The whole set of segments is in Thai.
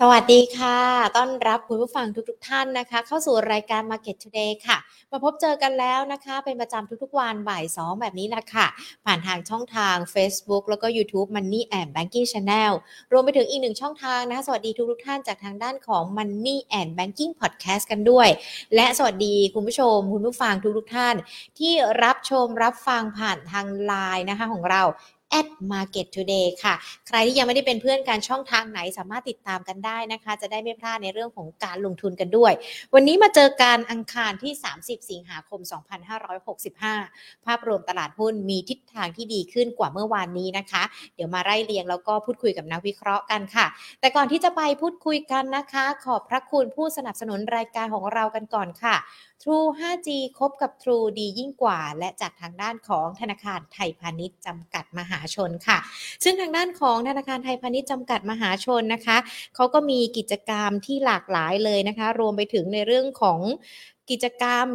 สวัสดีค่ะ ต้อนรับคุณผู้ฟังทุกๆทท่านนะคะ เข้าสู่รายการ Market Today ค่ะ มาพบเจอกันแล้วนะคะ เป็นประจำทุกๆวันบ่ายสองแบบนี้แหละค่ะ ผ่านทางช่องทาง Facebook แล้วก็ YouTube Money and Banking Channel รวมไปถึงอีกหนึ่งช่องทางนะคะสวัสดีทุกๆท่านจากทางด้านของ Money and Banking Podcast กันด้วย และสวัสดีคุณผู้ชม คุณผู้ฟังทุกๆท่าน ที่รับชมรับฟังผ่านทางไลน์นะคะของเรา at market today ค่ะ ใครที่ยังไม่ได้เป็นเพื่อนกันช่องทางไหนสามารถติดตามกันได้นะคะ จะได้ไม่พลาดในเรื่องของการลงทุนกันด้วย วันนี้มาเจอการอังคารที่ 30 สิงหาคม 2565 ภาพรวมตลาดหุ้นมีทิศทางที่ดีขึ้นกว่าเมื่อวานนี้นะคะ เดี๋ยวมาไล่เรียงแล้วก็พูดคุยกับนักวิเคราะห์กันค่ะ แต่ก่อนที่จะไปพูดคุยกันนะคะ ขอบพระคุณผู้สนับสนุนรายการของเรากันก่อนค่ะ True 5G คบกับ True ดียิ่งกว่า และจากทางด้านของธนาคารไทยพาณิชย์จำกัดมหาชนค่ะ ซึ่งทางด้านของธนาคารไทยพาณิชย์จำกัดมหาชนนะคะเขาก็มีกิจกรรมที่หลากหลายเลยนะคะ รวมไปถึงในเรื่องของกิจกรรม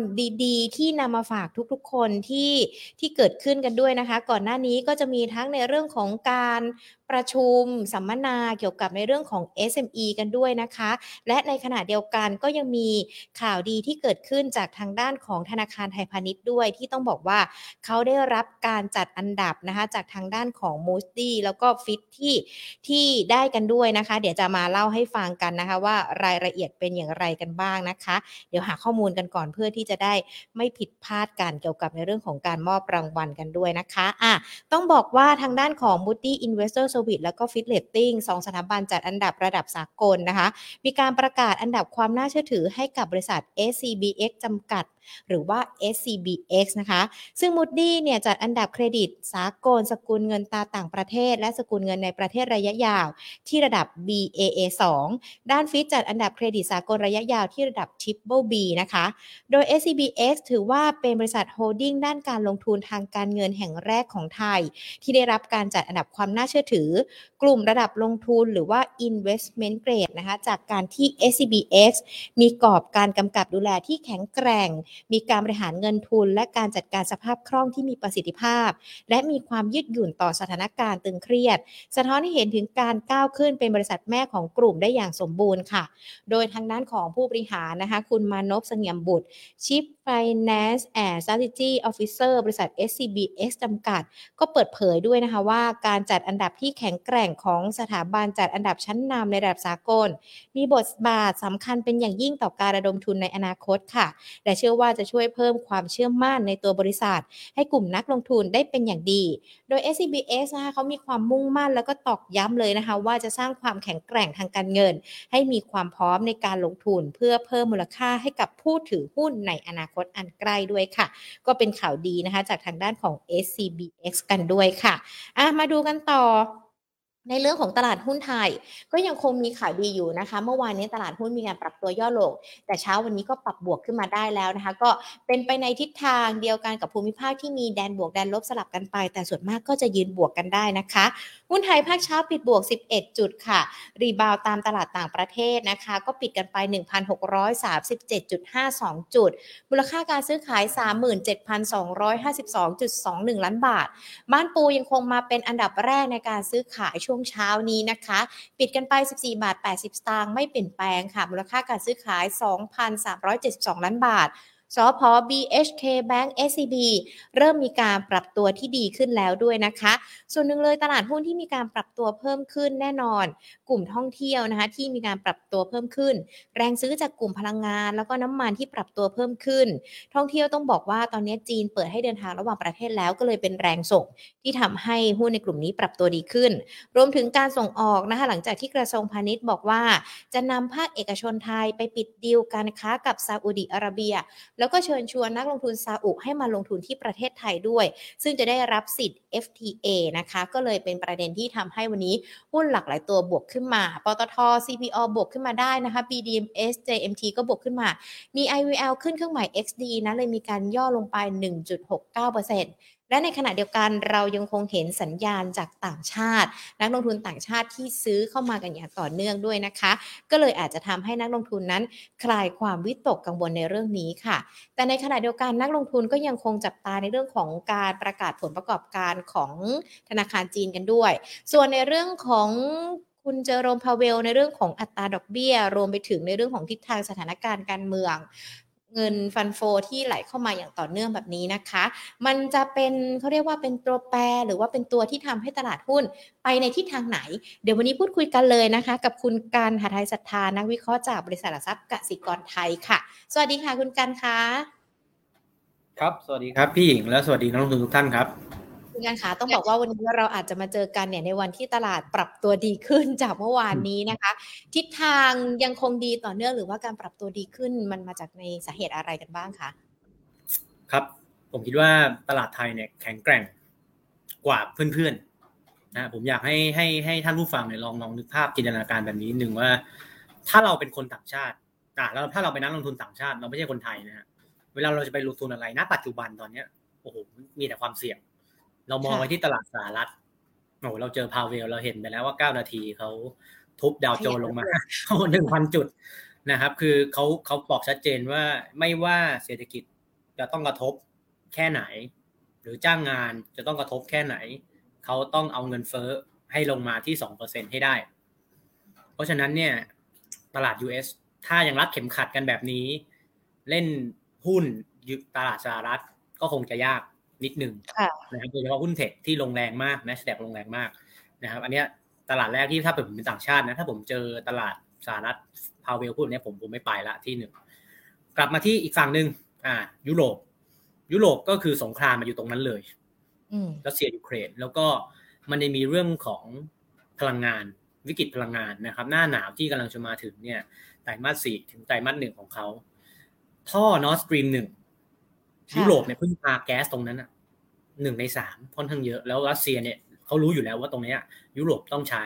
ดีๆ ที่นำมาฝากทุกๆคนที่ที่เกิดขึ้นกันด้วยนะคะ ก่อนหน้านี้ก็จะมีทั้งในเรื่องของการ ประชุมสัมมนาเกี่ยวกับในเรื่องของ SME กันด้วยนะคะ และในขณะเดียวกันก็ยังมีข่าวดีที่เกิดขึ้นจากทางด้านของธนาคารไทยพาณิชย์ด้วยที่ต้องบอกว่าเขาได้รับการจัดอันดับนะคะจากทางด้านของ m o o d y แล้วก็ Fitch ที่ที่ได้กันด้วยนะคะ เดี๋ยวจะมาเล่าให้ฟังกันนะคะ ว่ารายละเอียดเป็นอย่างไรกันบ้างนะคะ เดี๋ยวหาข้อมูลกันก่อนเพื่อที่จะได้ไม่ผิดพลาดกันเกี่ยวกับในเรื่องของการมอบรางวัลกันด้วยนะคะอะต้องบอกว่าทางด้านของ Moody Investor แล้วก็ Fitch Ratings สองสถาบันจัดอันดับระดับสากลนะคะ มีการประกาศอันดับความน่าเชื่อถือให้กับบริษัท SCBX จำกัด หรือว่า SCBX นะคะ ซึ่ง Moody เนี่ยจัดอันดับเครดิตสากล สกุลเงินตาต่างประเทศ และสกุลเงินในประเทศระยะยาว ที่ระดับ Baa2 ด้าน Fitch จัดอันดับเครดิตสากลระยะยาวที่ระดับ Triple B นะคะ โดย SCBX ถือว่าเป็นบริษัท holding ด้านการลงทุนทางการเงินแห่งแรกของไทย ที่ได้รับการจัดอันดับความน่าเชื่อถือ กลุ่มระดับลงทุนหรือว่า investment grade นะคะจากการที่ SCBX มีกรอบการกำกับดูแลที่แข็งแกร่งมีการบริหารเงินทุน และการจัดการสภาพคล่องที่มีประสิทธิภาพ และมีความยืดหยุ่นต่อสถานการณ์ตึงเครียด สะท้อนให้เห็นถึงการก้าวขึ้นเป็นบริษัทแม่ของกลุ่มได้อย่างสมบูรณ์ค่ะ โดยทางด้านของผู้บริหารนะคะคุณมานพเสงี่ยมบุตร Chief Finance and Strategy Officer บริษัท SCBX จำกัด ก็เปิดเผยด้วยนะคะว่าการจัดอันดับที่แข็งแกร่งของสถาบันจัดอันดับชั้นนำในระดับสากล มีบทบาทสำคัญเป็นอย่างยิ่งต่อการระดมทุนในอนาคตค่ะ และเชื่อว่าจะช่วยเพิ่มความเชื่อมั่นในตัวบริษัท ให้กลุ่มนักลงทุนได้เป็นอย่างดี โดย SCBS นะคะเขามีความมุ่งมั่นแล้วก็ตอกย้ำเลยนะคะ ว่าจะสร้างความแข็งแกร่งทางการเงิน ให้มีความพร้อมในการลงทุน เพื่อเพิ่มมูลค่าให้กับผู้ถือหุ้นในอนาคตอันใกล้ด้วยค่ะ ก็เป็นข่าวดีนะคะจากทางด้านของ SCBX กันด้วยค่ะอะมาดูกันต่อ ในเรื่องของตลาดหุ้นไทย ก็ยังคงมีข่าวดีอยู่นะคะ เมื่อวานนี้ตลาดหุ้นมีการปรับตัวย่อลง แต่เช้าวันนี้ก็ปรับบวกขึ้นมาได้แล้วนะคะ ก็เป็นไปในทิศทางเดียวกันกับภูมิภาคที่มีแดนบวกแดนลบสลับกันไป แต่ส่วนมากก็จะยืนบวกกันได้นะคะ หุ้นไทยภาคเช้าปิดบวก 11 จุดค่ะ รีบาวตามตลาดต่างประเทศนะคะ ก็ปิดกันไป 1,637.52 จุด มูลค่าการซื้อขาย 37,252.21 ล้านบาท บ้านปูยังคงมาเป็นอันดับแรกในการซื้อขายช่วงเช้านี้นะคะ ปิดกันไป 14 บาท 80 สตางค์ไม่เปลี่ยนแปลงค่ะ มูลค่าการซื้อขาย 2,372 ล้านบาท สพ BHK Bank SCB เริ่มมีการปรับตัวที่ดีขึ้นแล้วด้วยนะคะ ส่วนหนึ่งเลยตลาดหุ้นที่มีการปรับตัวเพิ่มขึ้นแน่นอน กลุ่มท่องเที่ยวนะคะที่มีการปรับตัวเพิ่มขึ้น แรงซื้อจากกลุ่มพลังงาน แล้วก็น้ำมันที่ปรับตัวเพิ่มขึ้น ท่องเที่ยวต้องบอกว่าตอนนี้จีนเปิดให้เดินทางระหว่างประเทศแล้วก็เลยเป็นแรงส่งที่ทำให้หุ้นในกลุ่มนี้ปรับตัวดีขึ้น รวมถึงการส่งออกนะคะหลังจากที่กระทรวงพาณิชย์บอกว่า จะนำภาคเอกชนไทยไปปิดดีลการค้ากับซาอุดิอาระเบียแล้วก็เชิญชวนนักลงทุนซาอุให้มาลงทุนที่ประเทศไทยด้วย ซึ่งจะได้รับสิทธิ์ FTA นะคะ ก็เลยเป็นประเด็นที่ทำให้วันนี้หุ้นหลากหลายตัวบวกขึ้นมา ปตท CPO บวกขึ้นมาได้นะคะ BDMs JMT ก็บวกขึ้นมา มี IVL ขึ้นเครื่องหมาย XD นะเลยมีการย่อลงไป 1.69% และในขณะเดียวกันเรายังคงเห็นสัญญาณจากต่างชาติ นักลงทุนต่างชาติที่ซื้อเข้ามากันอย่างต่อเนื่องด้วยนะคะ ก็เลยอาจจะทำให้นักลงทุนนั้น คลายความวิตกกังวลในเรื่องนี้ค่ะ แต่ในขณะเดียวกันนักลงทุนก็ยังคงจับตาในเรื่องของการประกาศผลประกอบการของธนาคารจีนกันด้วย ส่วนในเรื่องของคุณเจอโรมพาเวลในเรื่องของอัตราดอกเบี้ย รวมไปถึงในเรื่องของทิศทางสถานการณ์การเมือง เงินฟันโฟที่ไหลเข้ามาอย่างต่อเนื่องแบบนี้นะคะ มันจะเป็นเขาเรียกว่าเป็นตัวแปรหรือว่าเป็นตัวที่ทำให้ตลาดหุ้นไปในทิศทางไหน เดี๋ยววันนี้พูดคุยกันเลยนะคะ กับคุณการหาไทยศรัทธานักวิเคราะห์จากบริษัทหลักทรัพย์กสิกรไทยค่ะ สวัสดีค่ะคุณการคะ ครับ สวัสดีครับพี่หญิงและสวัสดีนักลงทุนทุกท่านครับ คุณการคะต้องบอกว่าวันนี้เราอาจจะมาเจอกันเนี่ยในวันที่ตลาดปรับตัวดีขึ้นจากเมื่อวานนี้นะคะ ทิศทางยังคงดีต่อเนื่องหรือว่าการปรับตัวดีขึ้นมันมาจากในสาเหตุอะไรกันบ้างคะครับ ผมคิดว่าตลาดไทยเนี่ยแข็งแกร่งกว่าเพื่อนๆนะผมอยากให้ให้ให้ท่านผู้ฟังเนี่ยลองลองนึกภาพจินตนาการแบบนี้หนึ่งว่า ถ้าเราเป็นคนต่างชาติอ่าแล้วถ้าเราเป็นนักลงทุนต่างชาติ เราไม่ใช่คนไทยนะฮะเวลาเราจะไปลงทุนอะไรณปัจจุบันตอนเนี้ยโอ้โหมีแต่ความเสี่ยง เรามองไปที่ตลาดสหรัฐโอ้เราเจอพาวเวลเราเห็นไปแล้วว่าเก้านาทีเขาทุบดาวโจนลงมาหนึ่งพันจุดนะครับ คือเขาเขาบอกชัดเจนว่าไม่ว่าเศรษฐกิจจะต้องกระทบแค่ไหน หรือจ้างงานจะต้องกระทบแค่ไหน เขาต้องเอาเงินเฟ้อให้ลงมาที่สองเปอร์เซ็นให้ได้ เพราะฉะนั้นเนี่ยตลาด US ถ้ายังรัดเข็มขัดกันแบบนี้ เล่นหุ้นตลาดสหรัฐก็คงจะยาก นิดหนึ่งนะครับโดยเฉพาะหุ้นเทคที่ลงแรงมากนะแสดงลงแรงมากนะครับอันนี้ตลาดแรกที่ถ้าผมเป็นต่างชาตินะถ้าผมเจอตลาดสหรัฐพาวเวลพูดเนี้ยผมผมไม่ไปละที่หนึ่งกลับมาที่อีกฝั่งหนึ่งอ่า ยุโรป ยุโรปก็คือสงครามมาอยู่ตรงนั้นเลยรัสเซียยูเครนแล้วก็มันจะมีเรื่องของพลังงานวิกฤตพลังงานนะครับ หน้าหนาวที่กำลังจะมาถึงเนี่ยไตรมาสสี่ถึงไตรมาสหนึ่งของเขาท่อนอสตรีมหนึ่ง ยุโรปเนี่ยพึ่งพาแก๊สตรงนั้นอะหนึ่งในสามค่อนข้างเยอะแล้วรัสเซียเนี่ยเขารู้อยู่แล้วว่าตรงนี้ยุโรปต้องใช้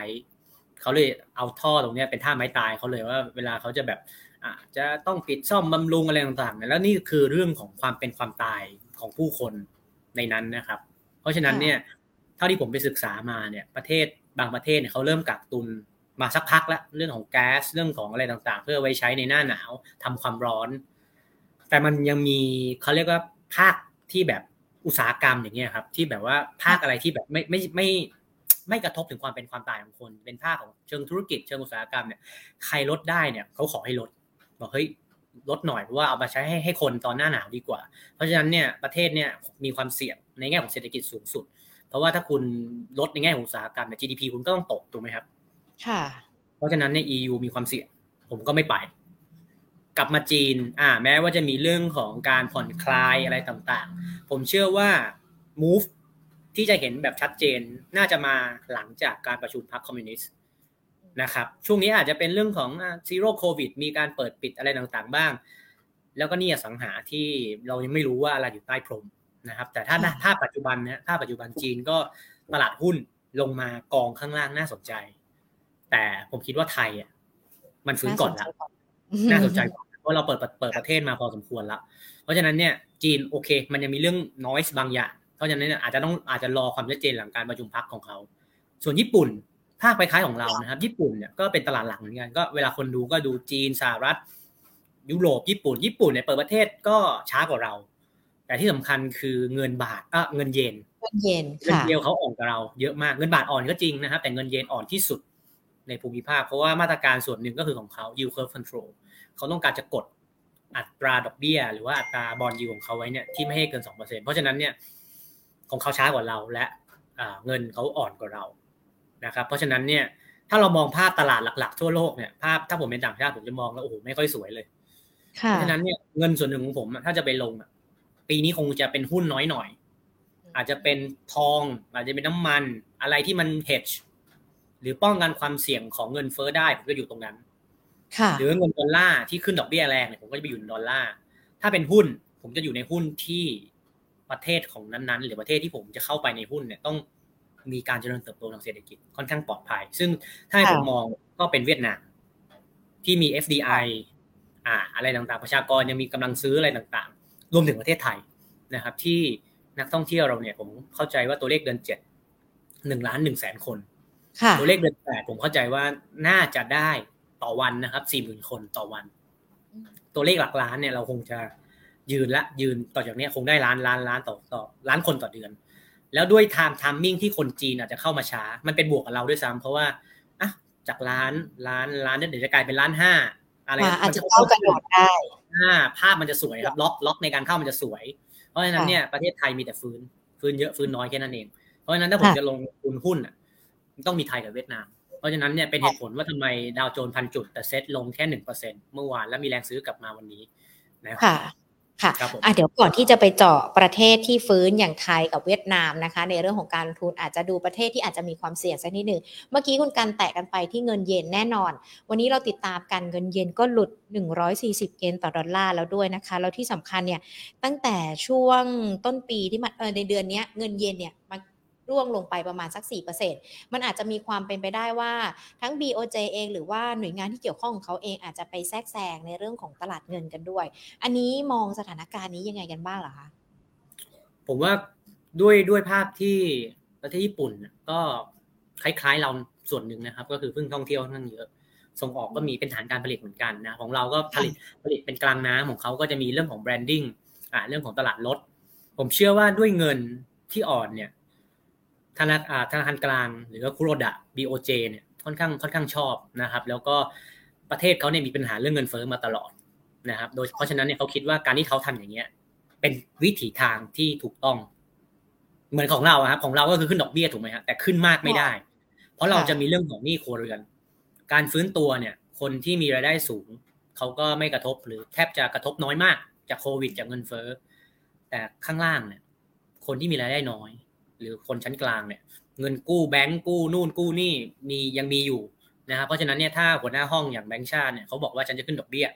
เขาเลยเอาท่อตรงนี้เป็นท่าไม้ตายเขาเลยว่าเวลาเขาจะแบบอาจจะต้องปิดซ่อมบำรุงอะไรต่างๆ แล้วนี่คือเรื่องของความเป็นความตายของผู้คนในนั้นนะครับ เพราะฉะนั้นเนี่ยเท่าที่ผมไปศึกษามาเนี่ยประเทศบางประเทศเนี่ยเขาเริ่มกักตุนมาสักพักแล้วเรื่องของแก๊สเรื่องของอะไรต่างๆ เพื่อไว้ใช้ในหน้าหนาวทำความร้อน แต่มันยังมีเขาเรียกว่า ภาคที่แบบอุตสาหกรรมอย่างเงี้ยครับ ที่แบบว่าภาคอะไรที่แบบไม่ไม่ไม่ไม่กระทบถึงความเป็นความตายของคน เป็นภาคของเชิงธุรกิจเชิงอุตสาหกรรมเนี่ยใครลดได้เนี่ยเขาขอให้ลดบอกเฮ้ยลดหน่อยเพราะว่าเอามาใช้ให้ให้คนตอนหน้าหนาวดีกว่า เพราะฉะนั้นเนี่ยประเทศเนี่ยมีความเสี่ยงในแง่ของเศรษฐกิจสูงสุด เพราะว่าถ้าคุณลดในแง่ของอุตสาหกรรมเนี่ย GDP คุณก็ต้องตกถูกไหมครับ ค่ะ เพราะฉะนั้นเนี่ย EU มีความเสี่ยงผมก็ไม่ไป กลับมาจีนอ่าแม้ว่าจะมีเรื่องของการผ่อนคลายอะไรต่างๆ ผมเชื่อว่า move ที่จะเห็นแบบชัดเจนน่าจะมาหลังจากการประชุมพรรคคอมมิวนิสต์นะครับช่วงนี้อาจจะเป็นเรื่องของซีโร่โควิดมีการเปิดปิดอะไรต่างๆบ้าง แล้วก็นี่สังหาที่เรายังไม่รู้ว่าอะไรอยู่ใต้พรมนะครับ แต่ถ้าถ้าปัจจุบันนะถ้าปัจจุบันจีนก็ตลาดหุ้นลงมากองข้างล่างน่าสนใจ แต่ผมคิดว่าไทยอะมันฟื้นก่อนแล้ว น่าสนใจกว่าเพราะเราเปิดเปิดประเทศมาพอสมควรแล้วเพราะฉะนั้นเนี่ยจีนโอเค มันยังมีเรื่องน้อยบางอย่าง เพราะฉะนั้นเนี่ยอาจจะต้องอาจจะรอความชัดเจนหลังการประชุมพักของเขา ส่วนญี่ปุ่นภาคไปคล้ายของเรานะครับ ญี่ปุ่นเนี่ยก็เป็นตลาดหลักเหมือนกันก็เวลาคนดูก็ดูจีนสหรัฐ ยุโรปญี่ปุ่น ญี่ปุ่นเนี่ยเปิดประเทศก็ช้ากว่าเรา แต่ที่สำคัญคือเงินบาทอะเงินเยนเงินเยนเงินเยนเขาอ่อนกว่าเราเยอะมากเงินบาทอ่อนก็จริงนะครับ แต่เงินเยนอ่อนที่สุดในภูมิภาค เพราะว่ามาตรการส่วนหนึ่งก็คือของเขา yield curve control เขาต้องการจะกดอัตราดอกเบี้ย หรือว่าอัตราบอลยูของเขาไว้เนี่ยที่ไม่ให้เกินสองเปอร์เซ็นเพราะฉะนั้นเนี่ยของเขาช้ากว่าเราและเงินเขาอ่อนกว่าเรานะครับเพราะฉะนั้นเนี่ยถ้าเรามองภาพตลาดหลัก ๆ ทั่วโลกเนี่ยภาพถ้าผมเป็นต่างชาติผมจะมองแล้วโอ้โหไม่ค่อยสวยเลยเพราะฉะนั้นเนี่ยเงินส่วนหนึ่งของผมถ้าจะไปลงปีนี้คงจะเป็นหุ้นน้อยหน่อย อาจจะเป็นทอง อาจจะเป็นน้ำมัน อะไรที่มัน hedge หรือป้องกันความเสี่ยงของเงินเฟ้อได้ผมก็อยู่ตรงนั้น หรือเงินดอลลาร์ที่ขึ้นดอกเบี้ยแรงเนี่ยผมก็จะไปอยู่ในดอลลาร์ถ้าเป็นหุ้นผมจะอยู่ในหุ้นที่ประเทศของนั้นๆ หรือประเทศที่ผมจะเข้าไปในหุ้นเนี่ยต้องมีการเจริญเติบโตทางเศรษฐกิจค่อนข้างปลอดภัย ซึ่งถ้าให้ผมมองก็เป็นเวียดนามที่มี FDI อ่า อะไรต่างๆ ประชากรยังมีกำลังซื้ออะไรต่างๆ รวมถึงประเทศไทยนะครับ ที่นักท่องเที่ยวเราเนี่ยผมเข้าใจว่าตัวเลขเดือนเจ็ดหนึ่งล้านหนึ่งแสนคนตัวเลขเดือนแปดผมเข้าใจว่าน่าจะได้ ต่อวันนะครับสี่หมื่นคนต่อวัน ตัวเลขหลักล้านเนี่ยเราคงจะยืนละยืนต่อจากนี้คงได้ล้านล้านล้านต่อต่อล้านคนต่อเดือน แล้วด้วยไทม์ทามมิ่งที่คนจีนอาจจะเข้ามาช้า มันเป็นบวกกับเราด้วยซ้ำเพราะว่าอะจากล้านล้านล้านเนี่ยเดี๋ยวจะกลายเป็นล้านห้าอะไรอาจจะเข้ากระโดดได้อ่าภาพมันจะสวยครับล็อกล็อกในการเข้ามันจะสวย เพราะฉะนั้นเนี่ยประเทศไทยมีแต่ฟื้นฟื้นเยอะฟื้นน้อยแค่นั้นเอง เพราะฉะนั้นถ้าผมจะลงทุนหุ้นอะต้องมีไทยกับเวียดนามเพ ราะฉะนั้นเนี่ยเป็นเหตุผลว่าทำไมดาวโจนพันจุดแต่เซ็ตลงแค่หนึ่งเปอร์เซ็นเมื่อวานแล้วมีแรงซื้อกลับมาวันนี้นะครับค่ะอะเดี๋ยวก่อนที่จะไปเจาะประเทศที่ฟื้นอย่างไทยกับเวียดนามนะคะ ในเรื่องของการลงทุนอาจจะดูประเทศที่อาจจะมีความเสี่ยงสักนิดหนึ่งเมื่อกี้คุณการแตะกันไปที่เงินเยนแน่นอน วันนี้เราติดตามกันเงินเยนก็หลุด 140 เยนต่อดอลลาร์แล้วด้วยนะคะ แล้วที่สำคัญเนี่ยตั้งแต่ช่วงต้นปีที่มันเออในเดือนนี้เงินเยนเนี่ยมัน ร่วงลงไปประมาณสัก 4%มันอาจจะมีความเป็นไปได้ว่าทั้ง BOJ เองหรือว่าหน่วยงานที่เกี่ยวข้องของเขาเองอาจจะไปแทรกแซงในเรื่องของตลาดเงินกันด้วย อันนี้มองสถานการณ์นี้ยังไงกันบ้างเหรอคะ ผมว่าด้วยด้วยภาพที่ประเทศญี่ปุ่นก็คล้ายๆเราส่วนหนึ่งนะครับ ก็คือเพิ่งท่องเที่ยวทั้งเยอะส่งออกก็มีเป็นฐานการผลิตเหมือนกันนะของเราก็ผลิตผลิตเป็นกลางน้ำของเขาก็จะมีเรื่องของแบรนดิ้งอ่าเรื่องของตลาดรถผมเชื่อว่าด้วยเงินที่อ่อนเนี่ย ธนาคารธนาคารกลางหรือว่าคุโรดะ BOJ เนี่ยค่อนข้างค่อนข้างชอบนะครับ แล้วก็ประเทศเขาเนี่ยมีปัญหาเรื่องเงินเฟ้อมาตลอดนะครับ โดยเพราะฉะนั้นเนี่ยเขาคิดว่าการที่เขาทำอย่างเงี้ย เป็นวิถีทางที่ถูกต้อง เหมือนของเราครับของเราก็คือขึ้นดอกเบี้ยถูกไหมฮะแต่ขึ้นมากไม่ได้ เพราะเราจะมีเรื่องของหนี้ครัวเรือน การฟื้นตัวเนี่ย คนที่มีรายได้สูงเขาก็ไม่กระทบหรือแทบจะกระทบน้อยมากจากโควิดจากเงินเฟ้อแต่ข้างล่างเนี่ย คนที่มีรายได้น้อย หรือคนชั้นกลางเนี่ย เงินกู้แบงก์กู้นู่นกู้นี่มียังมีอยู่นะครับเพราะฉะนั้นเนี่ยถ้าหัวหน้าห้องอย่างแบงก์ชาติเนี่ยเขาบอกว่าฉันจะขึ้นดอกเบี้ย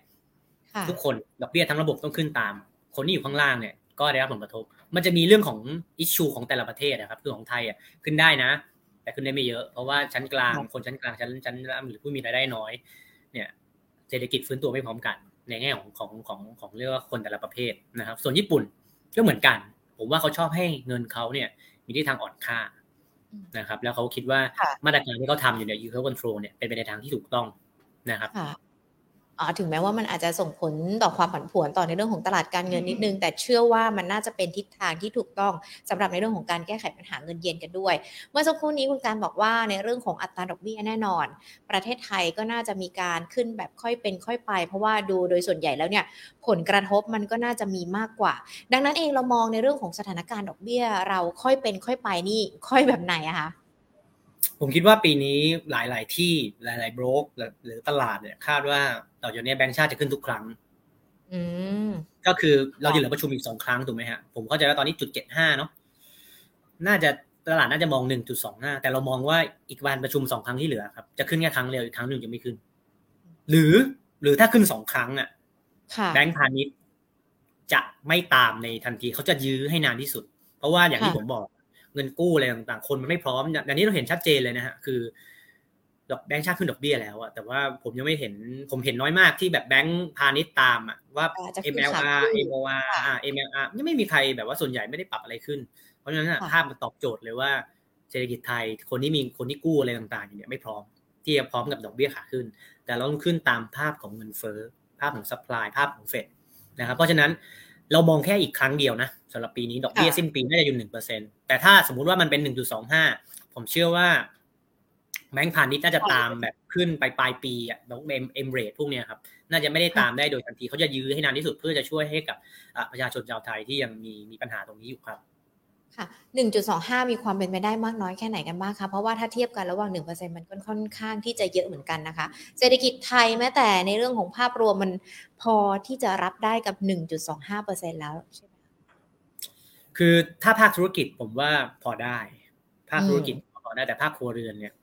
ทุกคนดอกเบี้ยทั้งระบบต้องขึ้นตาม คนที่อยู่ข้างล่างเนี่ยก็ได้รับผลกระทบ มันจะมีเรื่องของอิชชูของแต่ละประเทศนะครับคือของไทยอะขึ้นได้นะ แต่ขึ้นได้ไม่เยอะ เพราะว่าชั้นกลางคนชั้นกลางชั้นชั้นหรือผู้มีรายได้น้อย เนี่ยเศรษฐกิจฟื้นตัวไม่พร้อมกัน ในแง่ของของของของเรียกว่าคนแต่ละประเภทนะครับ ส่วนญี่ปุ่นก็เหมือนกัน ผมว่าเขาชอบให้เงินเขาเนี่ย มีที่ทางอ่อนค่านะครับ แล้วเขาคิดว่ามาตรการที่เขาทำอยู่เนี่ย yield curve control เนี่ยเป็นไปในทางที่ถูกต้องนะครับอ๋อ ถึงแม้ว่ามันอาจจะส่งผลต่อความผันผวนต่อในเรื่องของตลาดการเงินนิดนึง แต่เชื่อว่ามันน่าจะเป็นทิศทางที่ถูกต้องสำหรับในเรื่องของการแก้ไขปัญหาเงินเยนกันด้วย เมื่อสักครู่นี้คุณการบอกว่าในเรื่องของอัตราดอกเบี้ยแน่นอน ประเทศไทยก็น่าจะมีการขึ้นแบบค่อยเป็นค่อยไป เพราะว่าดูโดยส่วนใหญ่แล้วเนี่ยผลกระทบมันก็น่าจะมีมากกว่า ดังนั้นเองเรามองในเรื่องของสถานการณ์ดอกเบี้ย เราค่อยเป็นค่อยไปนี่ค่อยแบบไหนอะคะผมคิดว่าปีนี้หลาย ๆ ที่หลาย ๆ โบรกหรือตลาดเนี่ยคาดว่า ต่อจากนี้แบงก์ชาติจะขึ้นทุกครั้งก็คือเราจะเหลือประชุมอีกสองครั้งถูกไหมฮะผมเข้าใจว่าตอนนี้จุดเจ็ดห้าเนาะน่าจะตลาดน่าจะมองหนึ่งจุดสองห้าแต่เรามองว่าอีกวันประชุมสองครั้งที่เหลือครับ จะขึ้นแค่ครั้งเดียวอีกครั้งหนึ่งจะไม่ขึ้น หรือหรือถ้าขึ้นสองครั้งอะแบงก์พาณิชย์จะไม่ตามในทันทีเขาจะยื้อให้นานที่สุด เพราะว่าอย่างที่ผมบอกเงินกู้อะไรต่างๆ คนมันไม่พร้อมอย่างนี้เราเห็นชัดเจนเลยนะฮะคือ ดอกแบงค์ชาติขึ้นดอกเบี้ยแล้วอะแต่ว่าผมยังไม่เห็นผมเห็นน้อยมากที่แบบแบงค์พาณิชย์ตามอะว่า MLR MOR MLR ยังไม่มีใครแบบว่าส่วนใหญ่ไม่ได้ปรับอะไรขึ้น เพราะฉะนั้นภาพมันตอบโจทย์เลยว่าเศรษฐกิจไทยคนที่มีคนที่กู้อะไรต่างๆอย่างเนี้ยไม่พร้อม ที่จะพร้อมกับดอกเบี้ยขาขึ้น แต่เราต้องขึ้นตามภาพของเงินเฟ้อภาพของ supply ภาพของเฟดนะครับเพราะฉะนั้นเรามองแค่อีกครั้งเดียวนะสำหรับปีนี้ดอกเบี้ยสิ้นปีน่าจะอยู่หนึ่งเปอร์เซ็นแต่ถ้าสมมุติว่ามันเป็นหนึ่งจุดสองห้าผมเชื่อว่า แบงก์พาณิชย์น่าจะตามแบบขึ้นไปปลายปีอะดอก M M rate พวกเนี้ยครับ น่าจะไม่ได้ตามได้โดยทันทีเขาจะยื้อให้นานที่สุดเพื่อจะช่วยให้กับประชาชนชาวไทยที่ยังมีมีปัญหาตรงนี้อยู่ครับค่ะ1.25 มีความเป็นไปได้มากน้อยแค่ไหนกันบ้างคะ เพราะว่าถ้าเทียบกันระหว่าง 1%มันค่อนข้างที่จะเยอะเหมือนกันนะคะ เศรษฐกิจไทยแม้แต่ในเรื่องของภาพรวมมันพอที่จะรับได้กับ 1.25%แล้วใช่ไหมคือถ้าภาคธุรกิจผมว่าพอได้ ภาคธุรกิจพอได้แต่ภาคครัวเรือนเนี่ย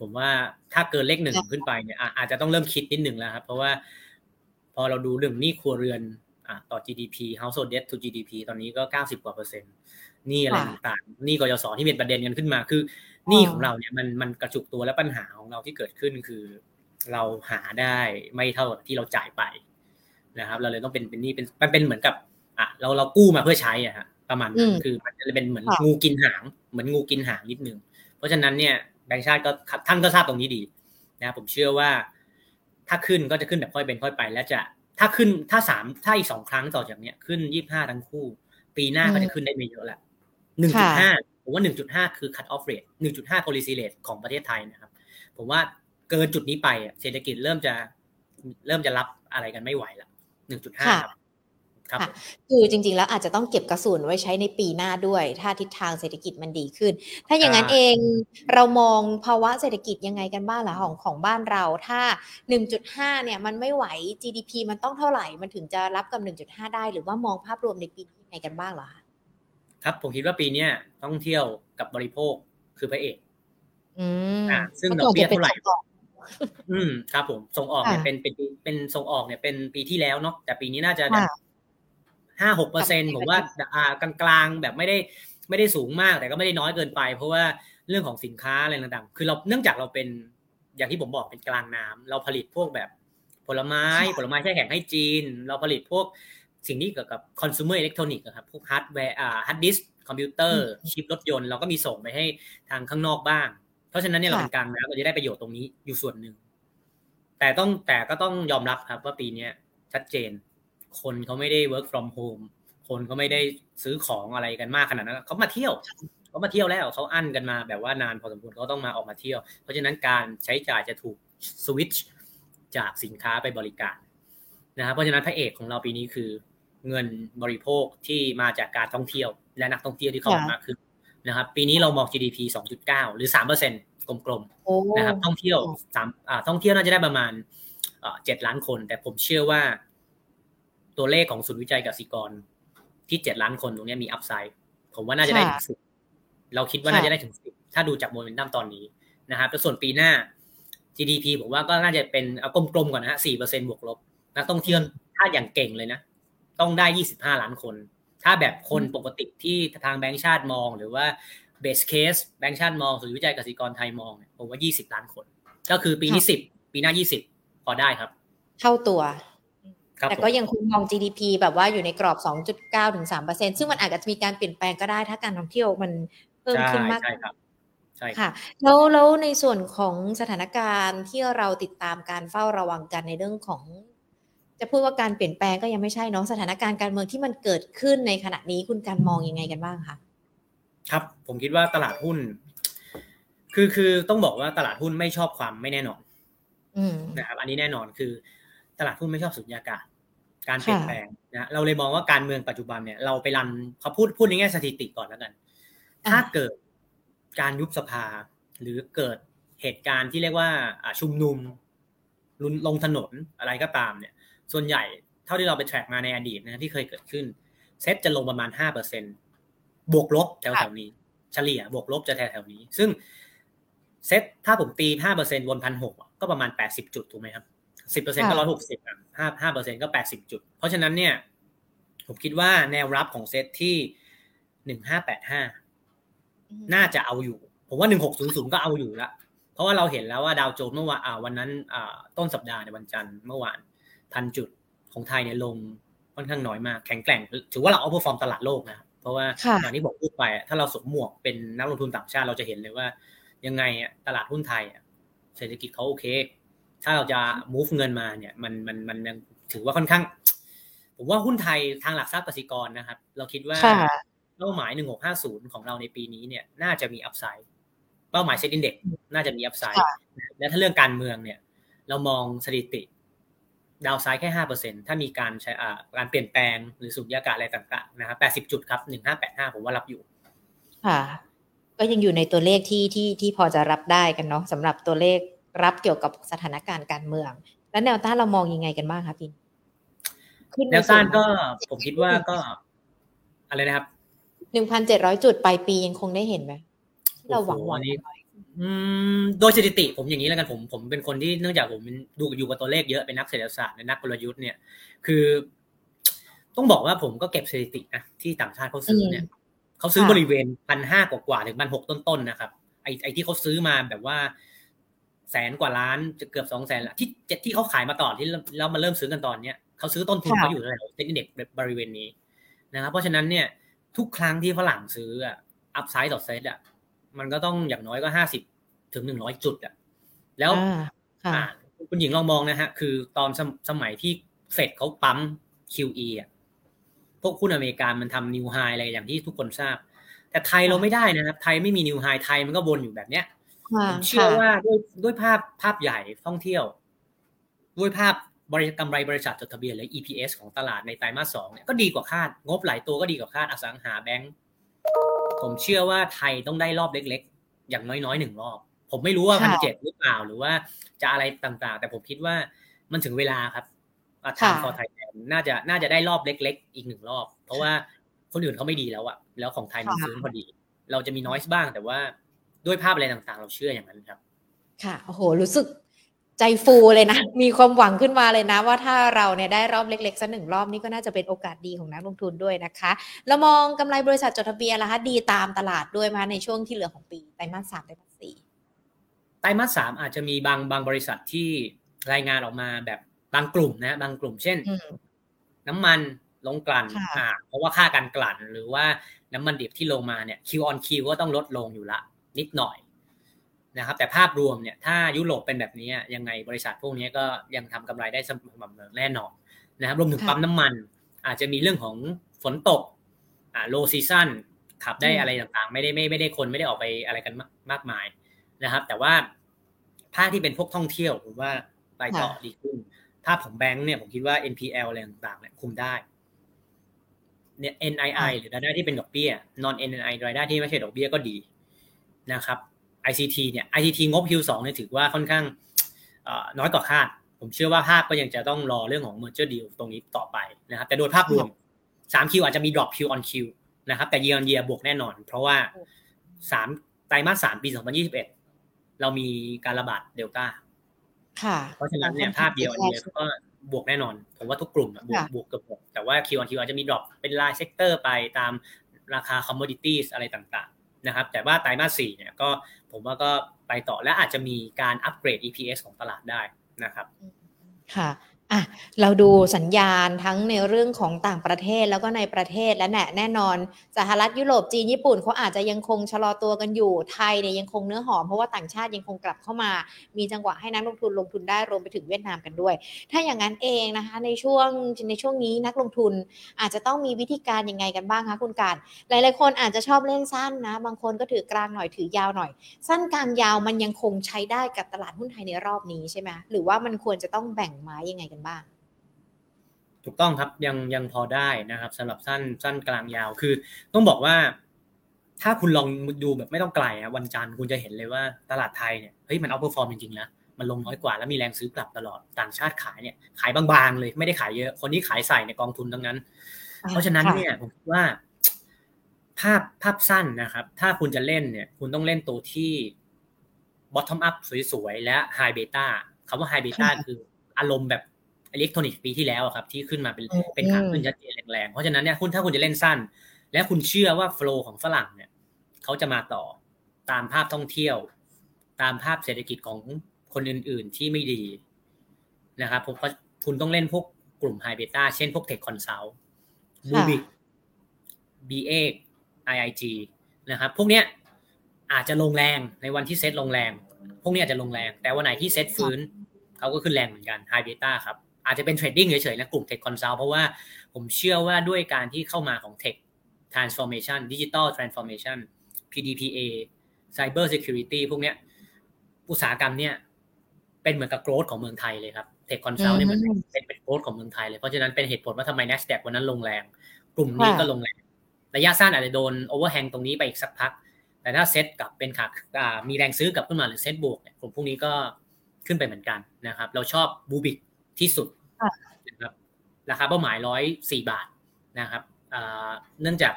ผมว่าถ้าเกินเลขหนึ่งขึ้นไปเนี่ยอาจจะต้องเริ่มคิดนิดหนึ่งแล้วครับ เพราะว่าพอเราดูเรื่องหนี้ครัวเรือนต่อ GDP household debt to GDP ตอนนี้ก็ 90 กว่าเปอร์เซ็นต์นี่อะไรต่างๆนี่กยศที่เป็นประเด็นกันขึ้นมา คือนี่ของเราเนี่ยมันมันกระจุกตัวและปัญหาของเราที่เกิดขึ้นคือ เราหาได้ไม่เท่ากับที่เราจ่ายไปนะครับ เราเลยต้องเป็นเป็นนี่เป็นมันเป็นเหมือนกับอะเราเรากู้มาเพื่อใช้อะฮะประมาณนั้นคือมันจะเป็นเหมือนงูกินหาง เหมือนงูกินหางนิดนึงเพราะฉะนั้นเนี่ย แบงค์ชาติก็ท่านก็ทราบตรงนี้ดีนะผมเชื่อว่า ถ้าขึ้นก็จะขึ้นแบบค่อยเป็นค่อยไป แล้วจะถ้าขึ้นถ้าสามถ้าอีกสองครั้งต่อจากเนี้ยขึ้นยี่ห้าทั้งคู่ ปีหน้าก็จะขึ้นได้ไม่เยอะแหละหนึ่งจุดห้าผมว่าหนึ่งจุดห้าคือ cut off rate หนึ่งจุดห้า policy rate ของประเทศไทยนะครับ ผมว่าเกินจุดนี้ไปเศรษฐกิจเริ่มจะเริ่มจะรับอะไรกันไม่ไหวละหนึ่งจุดห้าครับ ครับคือจริงๆ แล้วอาจจะต้องเก็บกระสุนไว้ใช้ในปีหน้าด้วย ถ้าทิศทางเศรษฐกิจมันดีขึ้น ถ้าอย่างนั้นเองเรามองภาวะเศรษฐกิจยังไงกันบ้างล่ะของของบ้านเรา ถ้า 1.5 เนี่ยมันไม่ไหว GDP มันต้องเท่าไหร่ มันถึงจะรับกับ 1.5 ได้ หรือว่ามองภาพรวมในปีนี้ยังไงกันบ้างเหรอคะครับผมคิดว่าปีนี้ต้องเที่ยวกับบริโภคคือพระเอกอืมซึ่งดอกเบี้ยเท่าไหร่อืมครับผมส่งออกเนี่ยเป็นเป็นเป็นส่งออกเนี่ยเป็นปีที่แล้วเนาะแต่ปีนี้น่าจะ ห้าหกเปอร์เซ็นผมว่าอ่ากลางๆแบบไม่ได้ไม่ได้สูงมากแต่ก็ไม่ได้น้อยเกินไป เพราะว่าเรื่องของสินค้าอะไรต่างๆ คือเราเนื่องจากเราเป็นอย่างที่ผมบอกเป็นกลางน้ำเราผลิตพวกแบบผลไม้ผลไม้แช่แข็งให้จีน เราผลิตพวกสิ่งที่เกี่ยวกับคอน sumer electronic ครับพวกฮาร์ดแวร์อ่า hard disk คอมพิวเตอร์ชิปรถยนต์เราก็มีส่งไปให้ทางข้างนอกบ้าง เพราะฉะนั้นเนี่ยเราเป็นกลางน้ำเราจะได้ประโยชน์ตรงนี้อยู่ส่วนหนึ่งแต่ต้องแต่ก็ต้องยอมรับครับว่าปีนี้ชัดเจน คนเขาไม่ได้ work from home คนก็ไม่ได้ซื้อของอะไรกันมากขนาดนั้นเขามาเที่ยวเขามาเที่ยวแล้วเขาอั้นกันมาแบบว่านานพอสมควรเขาต้องมาออกมาเที่ยว เพราะฉะนั้นการใช้จ่ายจะถูกสวิตช์จากสินค้าไปบริการนะครับเพราะฉะนั้นพระเอกของเราปีนี้คือ เงินบริโภคที่มาจากการท่องเที่ยว และนักท่องเที่ยวที่เข้ามามากขึ้นนะครับปีนี้เรามอง GDP 2.9 หรือ3%กลมๆนะครับท่องเที่ยวสามท่องเที่ยวน่าจะได้ประมาณเจ็ดล้านคน แต่ผมเชื่อว่า ตัวเลขของศูนย์วิจัยกสิกร ที่เจ็ดล้านคนตรงนี้มีอัพไซด์ผมว่าน่าจะได้ถึงสิบเราคิดว่าน่าจะได้ถึงสิบถ้าดูจากโมเมนตัมตอนนี้นะครับแต่ส่วนปีหน้า GDP ผมว่าก็น่าจะเป็นเอากลมๆก่อนนะฮะสี่เปอร์เซ็นบวกลบนักท่องเที่ยวถ้าอย่างเก่งเลยนะ ต้องได้ยี่สิบห้าล้านคน ถ้าแบบคนปกติที่ทางแบงก์ชาติมอง หรือว่า base case แบงก์ชาติมองศูนย์วิจัยกสิกรไทยมองผมว่ายี่สิบล้านคน ก็คือปีนี้สิบปีหน้ายี่สิบพอได้ครับ เท่าตัว แต่ก็ยังคงมอง GDP แบบว่าอยู่ในกรอบ 2.9ถึง3%ซึ่งมันอาจจะมีการเปลี่ยนแปลงก็ได้ถ้าการท่องเที่ยวมันเพิ่มขึ้นมากใช่ครับใช่ค่ะแล้วแล้วในส่วนของสถานการณ์ที่เราติดตามการเฝ้าระวังกันในเรื่องของ จะพูดว่าการเปลี่ยนแปลงก็ยังไม่ใช่เนาะสถานการณ์การเมืองที่มันเกิดขึ้นในขณะนี้คุณการมองยังไงกันบ้างคะครับ ผมคิดว่าตลาดหุ้น คือคือต้องบอกว่าตลาดหุ้นไม่ชอบความไม่แน่นอนนะครับ อันนี้แน่นอนคือ ตลาดหุ้นไม่ชอบสุญญากาศ การเปลี่ยนแปลงนะเราเลยมองว่าการเมืองปัจจุบันเนี่ยเราไปรันเขาพูดพูดในแง่สถิติก่อนแล้วกัน ถ้าเกิดการยุบสภา หรือเกิดเหตุการณ์ที่เรียกว่าชุมนุมรุนลงถนนอะไรก็ตามเนี่ย ส่วนใหญ่เท่าที่เราไปแทร็กมาในอดีตนะที่เคยเกิดขึ้น เซ็ตจะลงประมาณห้าเปอร์เซ็นบวกลบแถวแถวนี้ เฉลี่ยบวกลบจะแถวแถวนี้ ซึ่งเซ็ตถ้าผมตีห้าเปอร์เซ็นบนพันหกก็ประมาณแปดสิบจุดถูกไหมครับ สิบเปอร์เซ็นก็ร้อยหกสิบห้าห้าเปอร์เซ็นก็แปดสิบจุด เพราะฉะนั้นเนี่ย ผมคิดว่าแนวรับของเซตที่หนึ่งห้าแปดห้าน่าจะเอาอยู่ ผมว่าหนึ่งหกศูนย์ศูนย์ก็เอาอยู่ละเพราะว่าเราเห็นแล้วว่าดาวโจนส์เมื่อวานวันนั้นต้นสัปดาห์ในวันจันทร์เมื่อวานพันจุดของไทยเนี่ยลงค่อนข้างน้อยมาก แข็งแกร่ง ถือว่าเราเอาพอฟอร์มตลาดโลกนะ เพราะว่าอย่างที่บอกพูดไป ถ้าเราสวมหมวกเป็นนักลงทุนต่างชาติเราจะเห็นเลยว่า ยังไงตลาดหุ้นไทยเศรษฐกิจเขาโอเค ถ้าเราจะ move เงินมาเนี่ยมันมันมันยังถือว่าค่อนข้าง ผมว่าหุ้นไทยทางหลักทรัพย์กสิกรนะครับ เราคิดว่าเป้าหมาย 1650 ของเราในปีนี้เนี่ย น่าจะมี upside เป้าหมาย SET Index น่าจะมี upside และถ้าเรื่องการเมืองเนี่ย เรามองสถิติ downside แค่ห้าเปอร์เซ็นถ้ามีการใช้อ่าการเปลี่ยนแปลงหรือสุญญากาศอะไรต่างๆนะครับแปดสิบจุดครับหนึ่งห้าแปดห้าผมว่ารับอยู่ ค่ะ ก็ยังอยู่ในตัวเลขที่ที่ที่พอจะรับได้กันเนาะสำหรับตัวเลข รับเกี่ยวกับสถานการณ์การเมือง แล้วแนวต้านเรามองยังไงกันบ้างคะพี่แนวต้านก็ผมคิดว่าก็ อะไรนะครับหนึ่งพันเจ็ดร้อยจุดปลายปียังคงได้เห็นไหมเราหวังวันนี้โดยสถิติผมอย่างนี้แล้วกันผมผมเป็นคนที่เนื่องจากผมดูอยู่กับตัวเลขเยอะเป็นนักเศรษฐศาสตร์และนักกลยุทธ์เนี่ยคือ ต้องบอกว่าผมก็เก็บสถิตินะที่ต่างชาติเขาซื้อเนี่ยเขาซื้อบริเวณพันห้ากว่าถึงพันหกต้นๆนะครับไอไอที่เขาซื้อมาแบบว่า แสนกว่าล้านจะเกือบสองแสนละที่ที่เขาขายมาต่อที่เรามาเริ่มซื้อกันตอนเนี้ยเขาซื้อต้นทุนเขาอยู่แถวเซ็นเด็กบริเวณนี้นะครับเพราะฉะนั้นเนี่ยทุกครั้งที่ฝรั่งซื้ออะอัพไซด์ต่อเซตอะมันก็ต้องอย่างน้อยก็ห้าสิบถึงหนึ่งร้อยจุดอะแล้วคุณหญิงลองมองนะฮะ คือตอนสมัยที่เฟดเขาปั๊ม QE อะพวกคุณอเมริกามันทำนิวไฮอะไรอย่างที่ทุกคนทราบ แต่ไทยเราไม่ได้นะครับ ไทยไม่มี new high ไทยมันก็วนอยู่แบบเนี้ย ผมเชื่อว่าด้วยด้วยภาพภาพใหญ่ท่องเที่ยว ด้วยภาพบริกำไรบริษัทจดทะเบียนหรือ EPS ของตลาดในไตรมาสสองเนี่ยก็ดีกว่าคาด งบหลายตัวก็ดีกว่าคาดอสังหาแบงก์ผมเชื่อว่าไทยต้องได้รอบเล็กๆ อย่างน้อยๆหนึ่งรอบ ผมไม่รู้ว่าพันเจ็ดหรือเปล่าหรือว่าจะอะไรต่างๆ แต่ผมคิดว่ามันถึงเวลาครับ a time for Thailand น่าจะน่าจะได้รอบเล็ก ๆ อีกหนึ่งรอบ เพราะว่าคนอื่นเขาไม่ดีแล้วอะแล้วของไทยมันฟื้นพอดี เราจะมีน้อยบ้างแต่ว่า ด้วยภาพอะไรต่างๆ เราเชื่ออย่างนั้นครับ ค่ะโอ้โห รู้สึกใจฟูเลยนะ มีความหวังขึ้นมาเลยนะ ว่าถ้าเราเนี่ยได้รอบเล็กๆสักหนึ่งรอบนี้ก็น่าจะเป็นโอกาสดีของนักลงทุนด้วยนะคะ เรามองกำไรบริษัทจดทะเบียนละคะดีตามตลาดด้วยมาในช่วงที่เหลือของปีไตรมาสสามไตรมาสสี่ไตรมาสสามอาจจะมีบางบางบริษัทที่รายงานออกมาแบบบางกลุ่มนะ บางกลุ่มเช่น น้ำมันลงกลั่นอ่าเพราะว่าค่าการกลั่น หรือว่าน้ำมันดิบที่ลงมาเนี่ย Q on Q ก็ต้องลดลงอยู่ละ นิดหน่อยนะครับแต่ภาพรวมเนี่ยถ้ายุโรปเป็นแบบนี้ยังไงบริษัทพวกนี้ก็ยังทำกำไรได้สม่ำเสมอแน่นอนนะครับรวมถึงปั๊มน้ำมัน อาจจะมีเรื่องของฝนตกอ่าโลซีซันขับได้อะไรต่างๆ ไม่ได้ไม่ไม่ได้คนไม่ได้ออกไปอะไรกันมากมายนะครับ แต่ว่าภาคที่เป็นพวกท่องเที่ยวผมว่าไปต่อดีขึ้น ภาพของแบงก์เนี่ยผมคิดว่า NPL อะไรต่างๆเนี่ยคุมได้เนี่ย NII หรือรายได้ที่เป็นดอกเบี้ย non NII รายได้ที่ไม่ใช่ดอกเบี้ยก็ดี นะครับ ICT เนี่ย ICT งบ Q2 เนี่ยถือว่าค่อนข้างน้อยกว่าคาด ผมเชื่อว่าภาคก็ยังจะต้องรอเรื่องของ merger deal ตรงนี้ต่อไปนะครับ แต่โดยภาพรวม 3Q อาจจะมี drop Q on Q นะครับแต่ year on year บวกแน่นอน เพราะว่า3ไตรมาส3ปี 2021 เรามีการระบาดเดลต้าเพราะฉะนั้นเนี่ยภาพ year on year ก็บวกแน่นอนผมว่าทุกกลุ่มบวกบวกเกือบหมดแต่ว่า Q on Q อาจจะมี drop เป็นราย sector ไปตามราคา commodities อะไรต่างๆ นะครับ แต่ว่าไตรมาสี่เนี่ยก็ผมว่าก็ไปต่อและอาจจะมีการ upgrade EPS ของตลาดได้นะครับ ค่ะ อะเราดูสัญญาณทั้งในเรื่องของต่างประเทศแล้วก็ในประเทศและแน่แน่นอนสหรัฐยุโรปจีนญี่ปุ่นเขาอาจจะยังคงชะลอตัวกันอยู่ไทยเนี่ยยังคงเนื้อหอมเพราะว่าต่างชาติยังคงกลับเข้ามา มีจังหวะให้นักลงทุนลงทุนได้รวมไปถึงเวียดนามกันด้วย ถ้าอย่างนั้นเองนะคะในช่วงในช่วงนี้นักลงทุนอาจจะต้องมีวิธีการยังไงกันบ้างคะคุณการ หลายๆคนอาจจะชอบเล่นสั้นนะ บางคนก็ถือกลางหน่อยถือยาวหน่อย สั้นกลางยาวมันยังคงใช้ได้กับตลาดหุ้นไทยในรอบนี้ใช่ไหมหรือว่ามันควรจะต้องแบ่งไม้ยังไงกันบ้าง ถูกต้องครับยังยังพอได้นะครับสำหรับสั้นสั้นกลางยาวคือ ต้องบอกว่า ถ้าคุณลองดูแบบไม่ต้องไกลอะวันจันทร์คุณจะเห็นเลยว่าตลาดไทยเนี่ยเฮ้ยมัน outperform จริงๆนะมันลงน้อยกว่าแล้วมีแรงซื้อกลับตลอดต่างชาติขายเนี่ยขายบางๆเลยไม่ได้ขายเยอะ คนที่ขายใส่ในกองทุนทั้งนั้น เพราะฉะนั้นเนี่ยผมคิดว่า ภาพภาพสั้นนะครับ ถ้าคุณจะเล่นเนี่ย คุณต้องเล่นตัวที่ bottom up สวยๆ และ high beta คำว่า high beta คืออารมณ์แบบ อิเล็กทรอนิกส์ปีที่แล้วครับ ที่ขึ้นมาเป็นเป็นขาขึ้นชัดเจนแรงๆ เพราะฉะนั้นเนี่ยคุณถ้าคุณจะเล่นสั้น และคุณเชื่อว่า flow ของฝรั่งเนี่ยเขาจะมาต่อตามภาพท่องเที่ยว ตามภาพเศรษฐกิจของคนอื่น ๆ ที่ไม่ดีนะครับผมก็คุณต้องเล่นพวกกลุ่ม high beta เช่นพวก tech consult Bluebik BE8 IIG นะครับ พวกเนี้ยอาจจะลงแรงในวันที่เซ็ตลงแรง พวกนี้อาจจะลงแรง แต่วันไหนที่เซ็ตฟื้นเขาก็ขึ้นแรงเหมือนกัน high beta ครับ อาจจะเป็น trading เฉยๆนะกลุ่ม Tech Consult เพราะว่าผมเชื่อว่าด้วยการที่เข้ามาของเทค transformation digital transformation PDPA cyber security พวกเนี้ยอุตสาหกรรมเนี่ยเป็นเหมือนกับ growth ของเมืองไทยเลยครับ Tech Consult เนี่ยมันเป็นเป็น growth ของเมืองไทยเลย เพราะฉะนั้นเป็นเหตุผลว่าทำไม NASDAQ วันนั้นลงแรง กลุ่มนี้ก็ลงแรง ระยะสั้นอาจจะโดน overhang ตรงนี้ไปอีกสักพัก แต่ถ้าเซ็ต กลับเป็นขามีแรงซื้อกลับขึ้นมาหรือเซ็ตบวกเนี่ยกลุ่มพวกนี้ก็ขึ้นไปเหมือนกันนะครับ เราชอบ Bluebik ที่สุดนะครับราคาเป้าหมายร้อยสี่บาทนะครับเนื่องจาก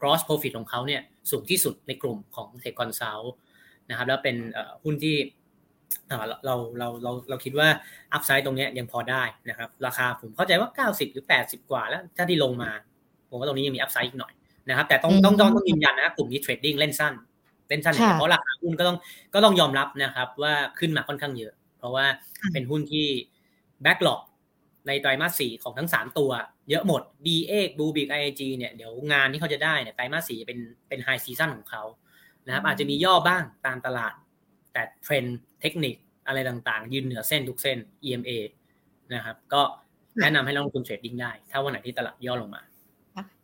gross profit ของเขาเนี่ยสูงที่สุดในกลุ่มของ Tech Consult นะครับแล้วเป็นหุ้นที่เราเราเราเราเราคิดว่า upside ตรงนี้ยังพอได้นะครับ ราคาผมเข้าใจว่า 90 หรือ 80 กว่าแล้วถ้าที่ลงมา ผมว่าตรงนี้ยังมี upside อีกหน่อยนะครับ แต่ต้องต้องต้องต้องยืนยันนะกลุ่มนี้ trading เล่นสั้นเล่นสั้นเพราะราคาหุ้นก็ต้องก็ต้องยอมรับนะครับ ว่าขึ้นมาค่อนข้างเยอะ เพราะว่าเป็นหุ้นที่ backlog ในไตรมาสสี่ของทั้งสามตัว เยอะหมด b เอกบูบิกไอจีเนี่ยเดี๋ยวงานที่เขาจะได้เนี่ยไตรมาสสี่จะเป็นเป็น high season ของเขานะครับอาจจะมีย่อบ้างตามตลาด แต่เทรนเทคนิคอะไรต่างๆ ยืนเหนือเส้นทุกเส้น EMA นะครับก็แนะนำให้ลงทุน trading ได้ ถ้าวันไหนที่ตลาดย่อลงมา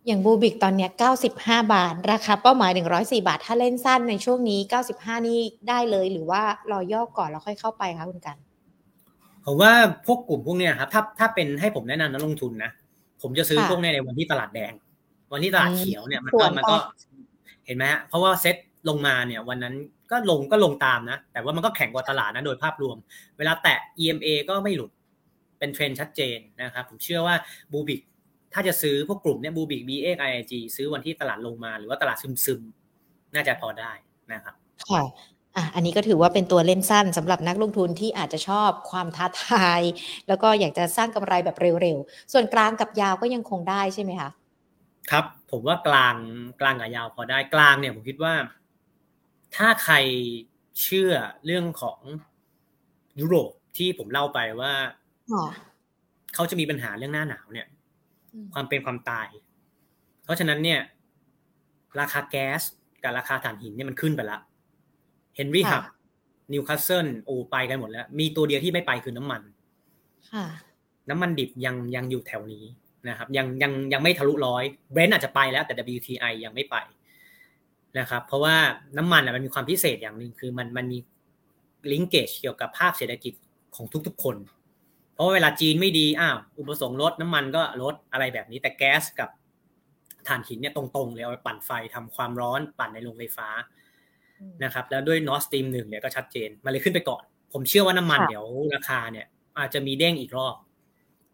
อย่าง Bluebik ตอนเนี้ย95 บาท ราคาเป้าหมาย 104 บาท ถ้าเล่นสั้นในช่วงนี้ 95 นี่ได้เลยหรือว่ารอย่อก่อนแล้วค่อยเข้าไปคะคุณกัน ผมว่าพวกกลุ่มพวกเนี้ยครับ ถ้าถ้าเป็นให้ผมแนะนำนักลงทุนนะผมจะซื้อพวกเนี้ยในวันที่ตลาดแดง วันที่ตลาดเขียวเนี่ยมันก็มันก็ เห็นไหมฮะเพราะว่าเซ็ตลงมาเนี่ยวันนั้นก็ลงก็ลงตามนะ แต่ว่ามันก็แข็งกว่าตลาดนะโดยภาพรวม เวลาแตะ EMA ก็ไม่หลุดเป็นเทรนชัดเจนนะครับ ผมเชื่อว่า Bluebik ถ้าจะซื้อพวกกลุ่มเนี่ย Bluebik BE8 IIG ซื้อวันที่ตลาดลงมาหรือว่าตลาดซึมๆ น่าจะพอได้นะครับค่ะ อะอันนี้ก็ถือว่าเป็นตัวเล่นสั้นสำหรับนักลงทุนที่อาจจะชอบความท้าทาย แล้วก็อยากจะสร้างกำไรแบบเร็วๆ ส่วนกลางกับยาวก็ยังคงได้ใช่ไหมคะครับ ผมว่ากลางกลางกับยาวพอได้กลางเนี่ยผมคิดว่า ถ้าใครเชื่อเรื่องของยุโรปที่ผมเล่าไปว่าเขาจะมีปัญหาเรื่องหน้าหนาวเนี่ย ความเป็นความตาย เพราะฉะนั้นเนี่ย ราคาแก๊สกับราคาถ่านหินเนี่ยมันขึ้นไปละ Henry Hub Newcastle โอไปกันหมดแล้ว มีตัวเดียวที่ไม่ไปคือน้ำมันน้ำมันดิบยังยังอยู่แถวนี้นะครับ ยังยังยังไม่ทะลุร้อยเบรนท์อาจจะไปแล้วแต่ WTI ยังไม่ไปนะครับ เพราะว่าน้ำมันมันมีความพิเศษอย่างหนึ่งคือมันมันมีลิงเกจเกี่ยวกับภาพเศรษฐกิจของทุกๆคน เพราะว่าเวลาจีนไม่ดีอ้าวอุปสงค์ลดน้ำมันก็ลดอะไรแบบนี้ แต่แก๊สกับถ่านหินเนี่ยตรงๆเลยเอาไปปั่นไฟทำความร้อนปั่นในโรงไฟฟ้า นะครับแล้วด้วยนอสตีมหนึ่งเนี่ยก็ชัดเจนมันเลยขึ้นไปก่อน ผมเชื่อว่าน้ำมันเดี๋ยวราคาเนี่ย อาจจะมีเด้งอีกรอบ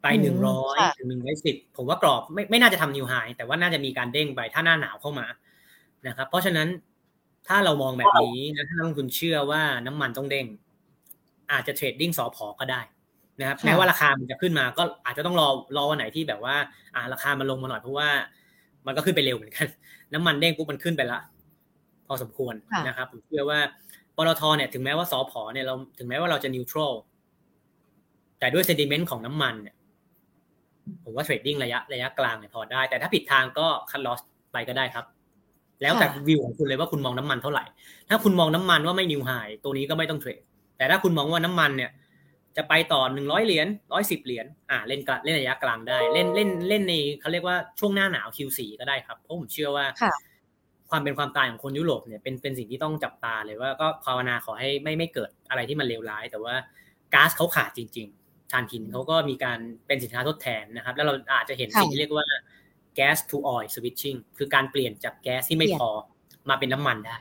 ไปหนึ่งร้อยถึงหนึ่งร้อยสิบผมว่ากรอบไม่ไม่น่าจะทำนิวไฮแต่ว่าน่าจะมีการเด้งไปถ้าหน้าหนาวเข้ามานะครับ เพราะฉะนั้นถ้าเรามองแบบนี้นะถ้านักลงทุนเชื่อว่าน้ำมันต้องเด้ง อาจจะเทรดดิ้งสอพอก็ได้นะครับแม้ว่าราคามันจะขึ้นมาก็อาจจะต้องรอรอวันไหนที่แบบว่า อ่า ราคามันลงมาหน่อยเพราะว่า มันก็ขึ้นไปเร็วเหมือนกัน น้ำมันเด้งปุ๊บมันขึ้นไปละพ อสมควรนะครับ ผมเชื่อว่าปตทเนี่ยถึงแม้ว่าสอพอเนี่ยเราถึงแม้ว่าเราจะ neutral แต่ด้วย sentiment ของน้ำมันเนี่ยผมว่า trading ระยะระยะกลางเนี่ยพอได้ แต่ถ้าผิดทางก็ cut loss ไปก็ได้ครับ แล้วแต่วิวของคุณเลยว่าคุณมองน้ำมันเท่าไหร่ ถ้าคุณมองน้ำมันว่าไม่ new high ตัวนี้ก็ไม่ต้อง trade แต่ถ้าคุณมองว่าน้ำมันเนี่ย จะไปต่อหนึ่งร้อยเหรียญร้อยสิบเหรียญอ่าเล่นกเล่นระยะกลางได้ เล่นเล่นเล่นในเขาเรียกว่าช่วงหน้าหนาว Q4 ก็ได้ครับเพราะผมเชื่อว่า ความเป็นความตายของคนยุโรปเนี่ยเป็นเป็นสิ่งที่ต้องจับตาเลยว่าก็ภาวนาขอให้ไม่ไม่เกิดอะไรที่มันเลวร้าย แต่ว่าก๊าซเขาขาดจริงๆถ่านหินเขาก็มีการเป็นสินค้าทดแทนนะครับ แล้วเราอาจจะเห็นสิ่งที่เรียกว่า gas to oil switching คือการเปลี่ยนจากแก๊สที่ไม่พอมาเป็นน้ำมันได้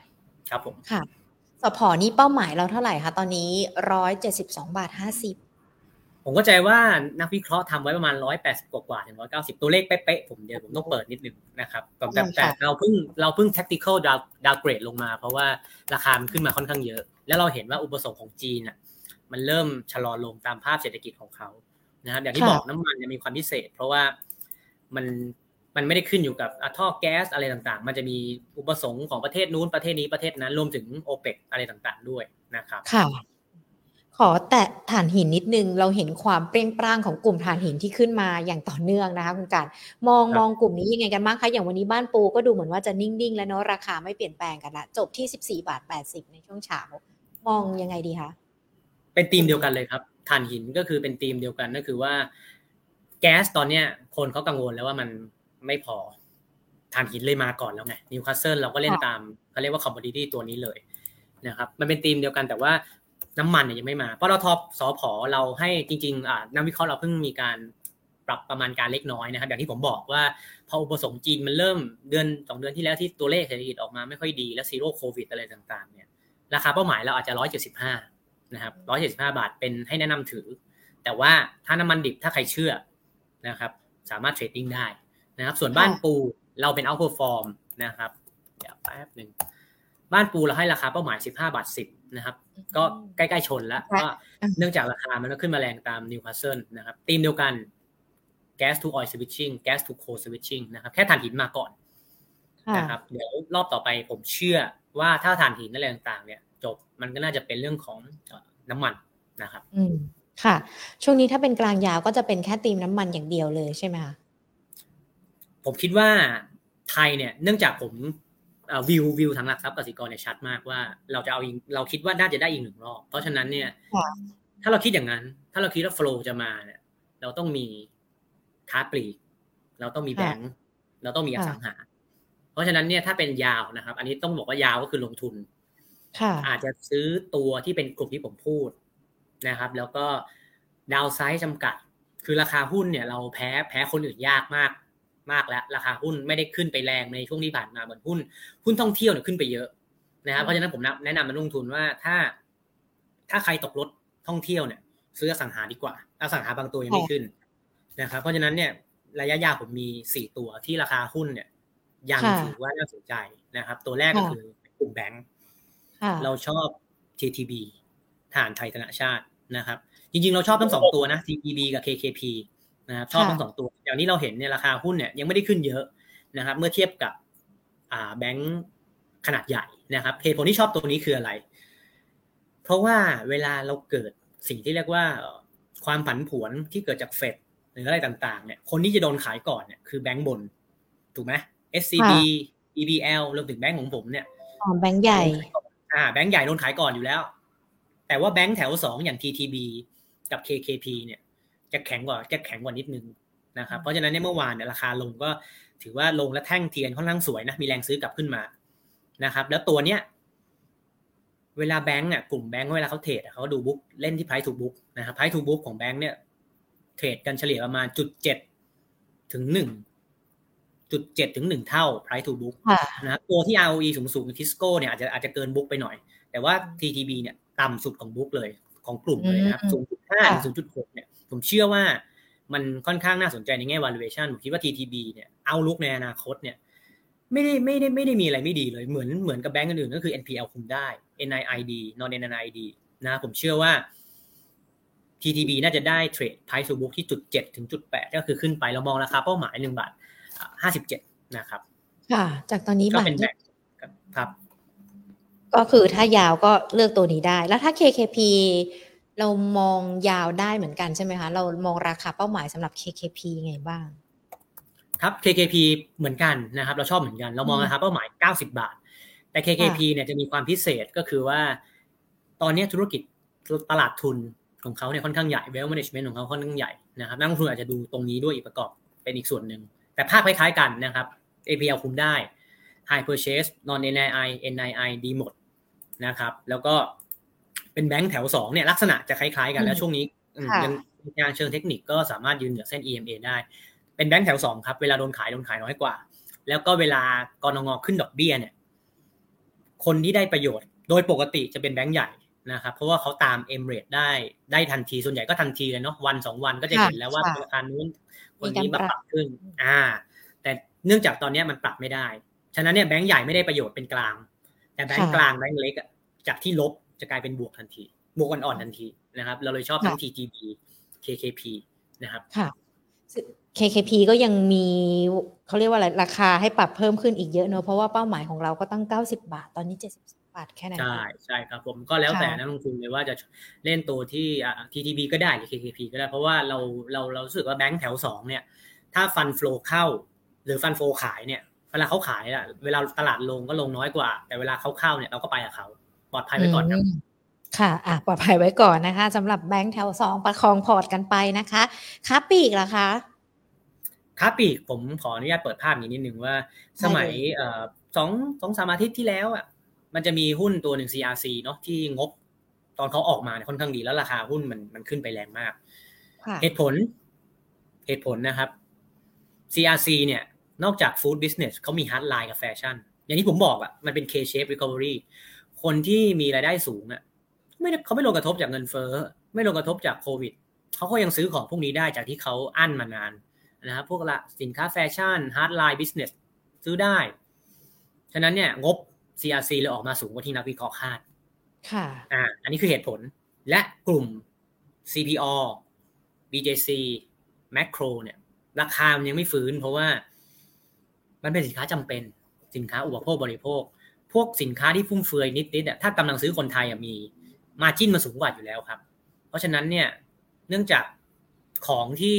ครับผมค่ะสพอนี้เป้าหมายเราเท่าไหร่คะตอนนี้ร้อยเจ็ดสิบสองบาทห้าสิบ ผมก็ใจว่านักวิเคราะห์ทำไว้ประมาณร้อยแปดสิบกว่าถึงร้อยเก้าสิบตัวเลขเป๊ะๆผมเดี๋ยวผมต้องเปิดนิดนึงนะครับแต่แต่เราเพิ่งเราเพิ่ง tactical downgrade ลงมา เพราะว่าราคามันขึ้นมาค่อนข้างเยอะ แล้วเราเห็นว่าอุปสงค์ของจีนอะมันเริ่มชะลอลงตามภาพเศรษฐกิจของเขานะครับอย่างที่บอกน้ำมันจะมีความพิเศษ เพราะว่ามันมันไม่ได้ขึ้นอยู่กับท่อแก๊สอะไรต่างๆ มันจะมีอุปสงค์ของประเทศนู้นประเทศนี้ประเทศนั้นรวมถึงโอเปกอะไรต่างๆ ด้วยนะครับค่ะ ขอแตะถ่านหินนิดนึง เราเห็นความเปรี้ยงปร้างของกลุ่มถ่านหินที่ขึ้นมาอย่างต่อเนื่องนะคะคุณการมองมองกลุ่มนี้ยังไงกันบ้างคะอย่างวันนี้บ้านปูก็ดูเหมือนว่าจะนิ่งๆ แล้วเนาะราคาไม่เปลี่ยนแปลงกันละจบที่สิบสี่บาทแปดสิบในช่วงเช้ามองยังไงดีคะเป็นธีมเดียวกันเลยครับถ่านหินก็คือเป็นธีมเดียวกันก็คือว่า แก๊สตอนเนี้ยคนเขากังวลแล้วว่ามันไม่พอถ่านหินเลยมาก่อนแล้วไงนิวคาสเซิลเราก็เล่นตามเขาเรียกว่า commodity ตัวนี้เลยนะครับมันเป็นธีมเดียวกันแต่ว่า น้ำมันเนี่ยยังไม่มาเพราะเราทอปสอพอเราให้จริงๆนักวิเคราะห์เราเพิ่งมีการปรับประมาณการเล็กน้อยนะครับอย่างที่ผมบอกว่าพออุปสงค์จีนมันเริ่มเดือนสองเดือนที่แล้วที่ตัวเลขเศรษฐกิจออกมาไม่ค่อยดีแล้ว zero COVID อะไรต่างๆเนี่ยราคาเป้าหมายเราอาจจะร้อยเจ็ดสิบห้านะครับร้อยเจ็ดสิบห้าบาทเป็นให้แนะนำถือ แต่ว่าถ้าน้ำมันดิบถ้าใครเชื่อนะครับสามารถ trading ได้นะครับส่วนบ้านปูเราเป็น outperform นะครับเดี๋ยวแป๊บหนึ่งบ้านปูเราให้ราคาเป้าหมาย15บาท10 นะครับ ก็ใกล้ๆชนแล้วก็เนื่องจากราคามันก็ขึ้นมาแรงตามนิวคาสเซิลนะครับตีมเดียวกัน gas to oil switching gas to coal switching นะครับแค่ถ่านหินมาก่อนนะครับเดี๋ยวรอบต่อไปผมเชื่อว่าถ้าถ่านหินอะไรต่างๆ เนี่ย จบมันก็น่าจะเป็นเรื่องของน้ำมันนะครับ อืมค่ะ ช่วงนี้ถ้าเป็นกลางยาวก็จะเป็นแค่ตีมน้ำมันอย่างเดียวเลยใช่ไหมคะผมคิดว่าไทยเนี่ย เนื่องจากผม วิววิวทางหลักทรัพย์กสิกรเนี่ยชัดมากว่าเราจะเอาเราคิดว่าน่าจะได้อีกหนึ่งรอบ เพราะฉะนั้นเนี่ย ถ้าเราคิดอย่างนั้น ถ้าเราคิดว่าโฟล์จะมาเนี่ยเราต้องมีค้าปลีก เราต้องมีแบงค์เราต้องมีอสังหา เพราะฉะนั้นเนี่ยถ้าเป็นยาวนะครับ อันนี้ต้องบอกว่ายาวก็คือลงทุนอาจจะซื้อตัวที่เป็นกลุ่มที่ผมพูดนะครับ แล้วก็ดาวไซด์จำกัด คือราคาหุ้นเนี่ย เราแพ้แพ้คนอื่นยากมาก มากแล้ว ราคาหุ้นไม่ได้ขึ้นไปแรงในช่วงที่ผ่านมาเหมือนหุ้นหุ้นท่องเที่ยวเนี่ยขึ้นไปเยอะนะครับเพราะฉะนั้นผมแนะนำมาลงทุนว่าถ้า ถ้าใครตกรถท่องเที่ยวเนี่ย ซื้ออสังหาดีกว่าอสังหาบางตัวยังไม่ขึ้นนะครับ เพราะฉะนั้นเนี่ยระยะยาวผมมีสี่ตัวที่ราคาหุ้นเนี่ย ยังถือว่าน่าสนใจนะครับ ตัวแรกก็คือกลุ่มแบงค์เราชอบ TTB ฐานไทยธนาชาตินะครับ จริงๆ เราชอบทั้งสองตัวนะ TTB กับ KKP นะครับชอบทั้งสองตัวอย่างนี้เราเห็นเนี่ยราคาหุ้นเนี่ยยังไม่ได้ขึ้นเยอะนะครับ เมื่อเทียบกับอ่าแบงค์ขนาดใหญ่นะครับเหตุผลที่ชอบตัวนี้คืออะไร เพราะว่าเวลาเราเกิดสิ่งที่เรียกว่าความผันผวนที่เกิดจากเฟดหรืออะไรต่างๆเนี่ยคนที่จะโดนขายก่อนเนี่ยคือแบงก์บน ถูกไหม SCB BBL รวมถึงแบงก์ของผมเนี่ยอ๋อแบงก์ใหญ่อ่าแบงก์ใหญ่โดนขายก่อนอยู่แล้ว แต่ว่าแบงก์แถวสองอย่าง TTB กับ KKP เนี่ย จะแข็งกว่าจะแข็งกว่านิดนึงนะครับเพราะฉะนั้นในเมื่อวานเนี่ยราคาลงก็ถือว่าลงและแท่งเทียนค่อนข้างสวยนะมีแรงซื้อกลับขึ้นมานะครับ แล้วตัวเนี้ยเวลาแบงก์อะกลุ่มแบงก์เวลาเขา trade เขาดู book เล่นที่ price to book นะครับ price to book ของแบงก์เนี่ยเทรดกันเฉลี่ยประมาณจุดเจ็ดถึงหนึ่งจุดเจ็ดถึงหนึ่งเท่า price to book นะตัวที่ ROE สูงสูงทิสโก้เนี่ยอาจจะอาจจะเกินบุ๊กไปหน่อย แต่ว่า TTB เนี่ยต่ำสุดของบุ๊กเลยของกลุ่มเลยนะครับศูนย์จุดห้าถึงศูนย์จุดหกเนี่ย ผมเชื่อว่ามันค่อนข้างน่าสนใจในแง่ valuation ผมคิดว่า TTB เนี่ยเอาลุกในอนาคตเนี่ยไม่ได้ไม่ได้ไม่ได้มีอะไรไม่ดีเลยเหมือนเหมือนกับแบงก์อื่นๆก็คือ NPL คุมได้ NIID non NIID นะผมเชื่อว่า TTB น่าจะได้เทรด price to book ที่จุดเจ็ดถึงจุดแปดก็คือขึ้นไปเรามองราคาเป้าหมายหนึ่งบาทห้าสิบเจ็ดนะครับ ค่ะ จากตอนนี้บาทครับ ก็คือถ้ายาวก็เลือกตัวนี้ได้ แล้วถ้า KKP เรามองยาวได้เหมือนกันใช่ไหมคะ เรามองราคาเป้าหมายสำหรับ KKP ไงบ้าง ครับ KKP เหมือนกันนะครับ เราชอบเหมือนกัน เรามองนะครับเป้าหมาย 90 บาท แต่ KKP เนี่ยจะมีความพิเศษก็คือว่า ตอนนี้ธุรกิจตลาดทุนของเขาเนี่ยค่อนข้างใหญ่ wealth management ของเขาค่อนข้งข้าใหญ่นะครับนักลงทุนอาจจะดูตรงนี้ด้วยอีกประกอบเป็นอีกส่วนหนึ่ง แต่ภาพคล้ายๆกันนะครับ APL คุมได้ high purchase non NII NII ดีหมดนะครับ แล้วก็ เป็นแบงค์แถวสองเนี่ยลักษณะจะคล้ายๆกันแล้วช่วงนี้ยังงานเชิงเทคนิคก็สามารถยืนเหนือเส้น EMA ได้ เป็นแบงค์แถวสองครับ เวลาโดนขายโดนขายน้อยกว่า แล้วก็เวลากรงงขึ้นดอกเบี้ยเนี่ย คนที่ได้ประโยชน์ โดยปกติจะเป็นแบงค์ใหญ่นะครับ เพราะว่าเขาตามเอ็มเรดได้ได้ทันทีส่วนใหญ่ก็ทันทีเลยเนาะวันสองวันก็จะเห็นแล้วว่าธนาคารนู้นคนนี้มาปรับขึ้น อ่า แต่เนื่องจากตอนนี้มันปรับไม่ได้ ฉะนั้นเนี่ยแบงค์ใหญ่ไม่ได้ประโยชน์เป็นกลาง แต่แบงค์กลางแบงค์เล็กจากที่ลบ จะกลายเป็นบวกทันที บวกอ่อนๆทันทีนะครับ เราเลยชอบทั้ง TGB KKP นะครับค่ะ KKP ก็ยังมีเขาเรียกว่าอะไรราคาให้ปรับเพิ่มขึ้นอีกเยอะเนอะเพราะว่าเป้าหมายของเราก็ตั้ง 90 บาท ตอนนี้ 70 บาทแค่นั้นใช่ใช่ครับผมก็แล้วแต่นักลงทุนเลยว่าจะเล่นตัวที่ TTB ก็ได้หรือ KKP ก็ได้เพราะว่าเราเราเราสึกว่าแบงค์แถวสองเนี่ย ถ้าฟันฟลูเข้า หรือฟันโฟขายเนี่ยเวลาเขาขายอะเวลาตลาดลงก็ลงน้อยกว่า แต่เวลาเขาเข้าเนี่ยเราก็ไปกับเขา ปลอดภัยไว้ก่อนครับค่ะอะปลอดภัยไว้ก่อนนะคะสำหรับแบงค์แถวสองประคองพอร์ตกันไปนะคะค้าปีกล่ะคะค้าปีกผมขออนุญาตเปิดภาพนี้นิดนึงว่า สมัยสองสองสามอาทิตย์ที่แล้วอะมันจะมีหุ้นตัวหนึ่ง CRC เนาะที่งบ ตอนเขาออกมาเนี่ยค่อนข้างดีแล้วราคาหุ้นมันมันขึ้นไปแรงมาก เหตุผล เหตุผลนะครับ CRC เนี่ย นอกจาก Food Business เขามี hardline กับแฟชั่น อย่างที่ผมบอกอะมันเป็น K-shape recovery คนที่มีรายได้สูงอะไม่เขาไม่ลงกระทบจากเงินเฟ้อไม่ลงกระทบจากโควิดเขาก็ยังซื้อของพวกนี้ได้จากที่เขาอั้นมานานนะครับพวกละสินค้าแฟชั่น hardline business ซื้อได้ ฉะนั้นเนี่ยงบ CRC เลยออกมาสูงกว่าที่นักวิเคราะห์คาด ค่ะอ่าอันนี้คือเหตุผลและกลุ่ม CPO BJC Makro เนี่ย ราคามันยังไม่ฟื้นเพราะว่า มันเป็นสินค้าจำเป็น สินค้าอุปโภคบริโภค พวกสินค้าที่ฟุ่มเฟือยนิดๆถ้ากำลังซื้อคนไทยมีมาจิ้นมาสูงกว่าอยู่แล้วครับ เพราะฉะนั้นเนี่ยเนื่องจากของที่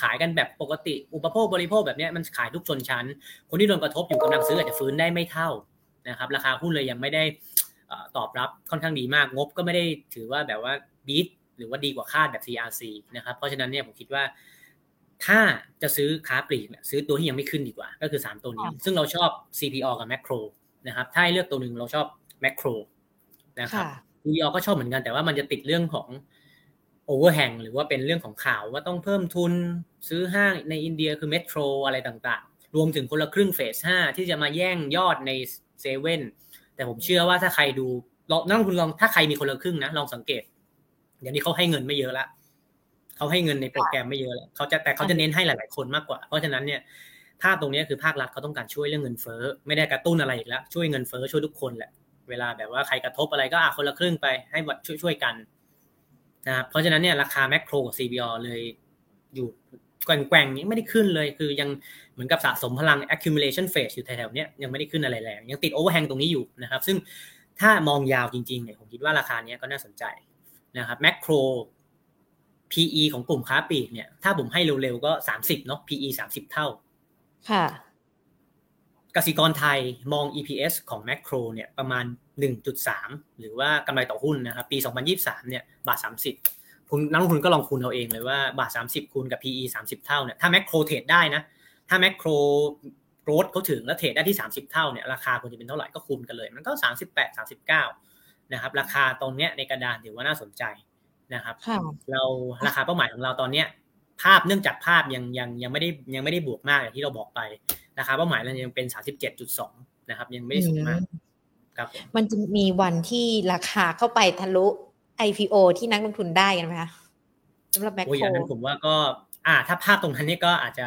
ขายกันแบบปกติอุปโภคบริโภคแบบนี้มันขายทุกชนชั้น คนที่โดนกระทบอยู่กำลังซื้ออาจจะฟื้นได้ไม่เท่านะครับราคาหุ้นเลยยังไม่ได้ตอบรับค่อนข้างดีมากงบก็ไม่ได้ถือว่าแบบว่าบีทหรือว่าดีกว่าคาดแบบ CRC นะครับเพราะฉะนั้นเนี่ยผมคิดว่า ถ้าจะซื้อค้าปลีกเนี่ยซื้อตัวที่ยังไม่ขึ้นดีกว่า ก็คือ 3 ตัวนี้ ซึ่งเราชอบ CPO กับ Macro นะครับถ้าให้เลือกตัวหนึ่งเราชอบ Macro นะครับ CPO ก็ชอบเหมือนกันแต่ว่ามันจะติดเรื่องของ overhang หรือว่าเป็นเรื่องของข่าวว่าต้องเพิ่มทุนซื้อห้างในอินเดียคือ Metro อะไรต่างๆ รวมถึงคนละครึ่งเฟส5ที่จะมาแย่งยอดในเซเว่นแต่ผมเชื่อว่าถ้าใครดูลองนักลงทุนลองถ้าใครมีคนละครึ่งนะลองสังเกต เดี๋ยวนี้เขาให้เงินไม่เยอะละเขาให้เงินในโปรแกรมไม่เยอะแล้วเขาจะแต่เขาจะเน้นให้หลาย ๆ คนมากกว่า เพราะฉะนั้นเนี่ย ภาพตรงนี้คือภาครัฐเขาต้องการช่วยเรื่องเงินเฟ้อไม่ได้กระตุ้นอะไรอีกแล้ว ช่วยเงินเฟ้อช่วยทุกคนแหละ เวลาแบบว่าใครกระทบอะไรก็อะคนละครึ่งไปให้ช่วยช่วยกันนะครับเพราะฉะนั้นเนี่ยราคาแมคโครกับ CBO เลยอยู่แกว่งๆนี้ไม่ได้ขึ้นเลย คือยังเหมือนกับสะสมพลัง accumulation phase อยู่แถวๆนี้ยยังไม่ได้ขึ้นอะไรแรงยังติด overhang ตรงนี้อยู่นะครับ ซึ่งถ้ามองยาวจริงๆเนี่ยผมคิดว่าราคาเนี้ยก็น่าสนใจนะครับแมคโคร PE ของกลุ่มค้าปลีกเนี่ยถ้าผมให้เร็วๆก็สามสิบเนาะ PE สามสิบเท่า ค่ะกสิกรไทยมอง EPS ของแมคโครเนี่ยประมาณ 1.3 หรือว่ากำไรต่อหุ้นนะครับปี 2023 เนี่ยบาท 30 คุณนักลงทุนก็ลองคูณเอาเองเลยว่าบาท 30 คูณกับ PE 30 เท่าเนี่ยถ้าแมคโครเทรดได้นะ ถ้าแมคโครโรดเขาถึงแล้วเทรดได้ที่ 30 เท่าเนี่ยราคาควรจะเป็นเท่าไหร่ก็คูณกันเลย มันก็ 38 39 นะครับ ราคาตรงเนี้ยในกระดานถือว่าน่าสนใจนะครับเราราคาเป้าหมายของเราตอนเนี้ย ภาพเนื่องจากภาพยังยังยังไม่ได้ยังไม่ได้บวกมากอย่างที่เราบอกไปราคาเป้าหมายเรายังเป็นสามสิบเจ็ดจุดสองนะครับ ยังไม่ได้สูงมากครับมันจะมีวันที่ราคาเข้าไปทะลุ IPO ที่นักลงทุนได้กันไหมคะสำหรับแมคโครอย่างนั้นผมว่าก็ อ่า ถ้าภาพตรงนั้นนี่ก็อาจจะ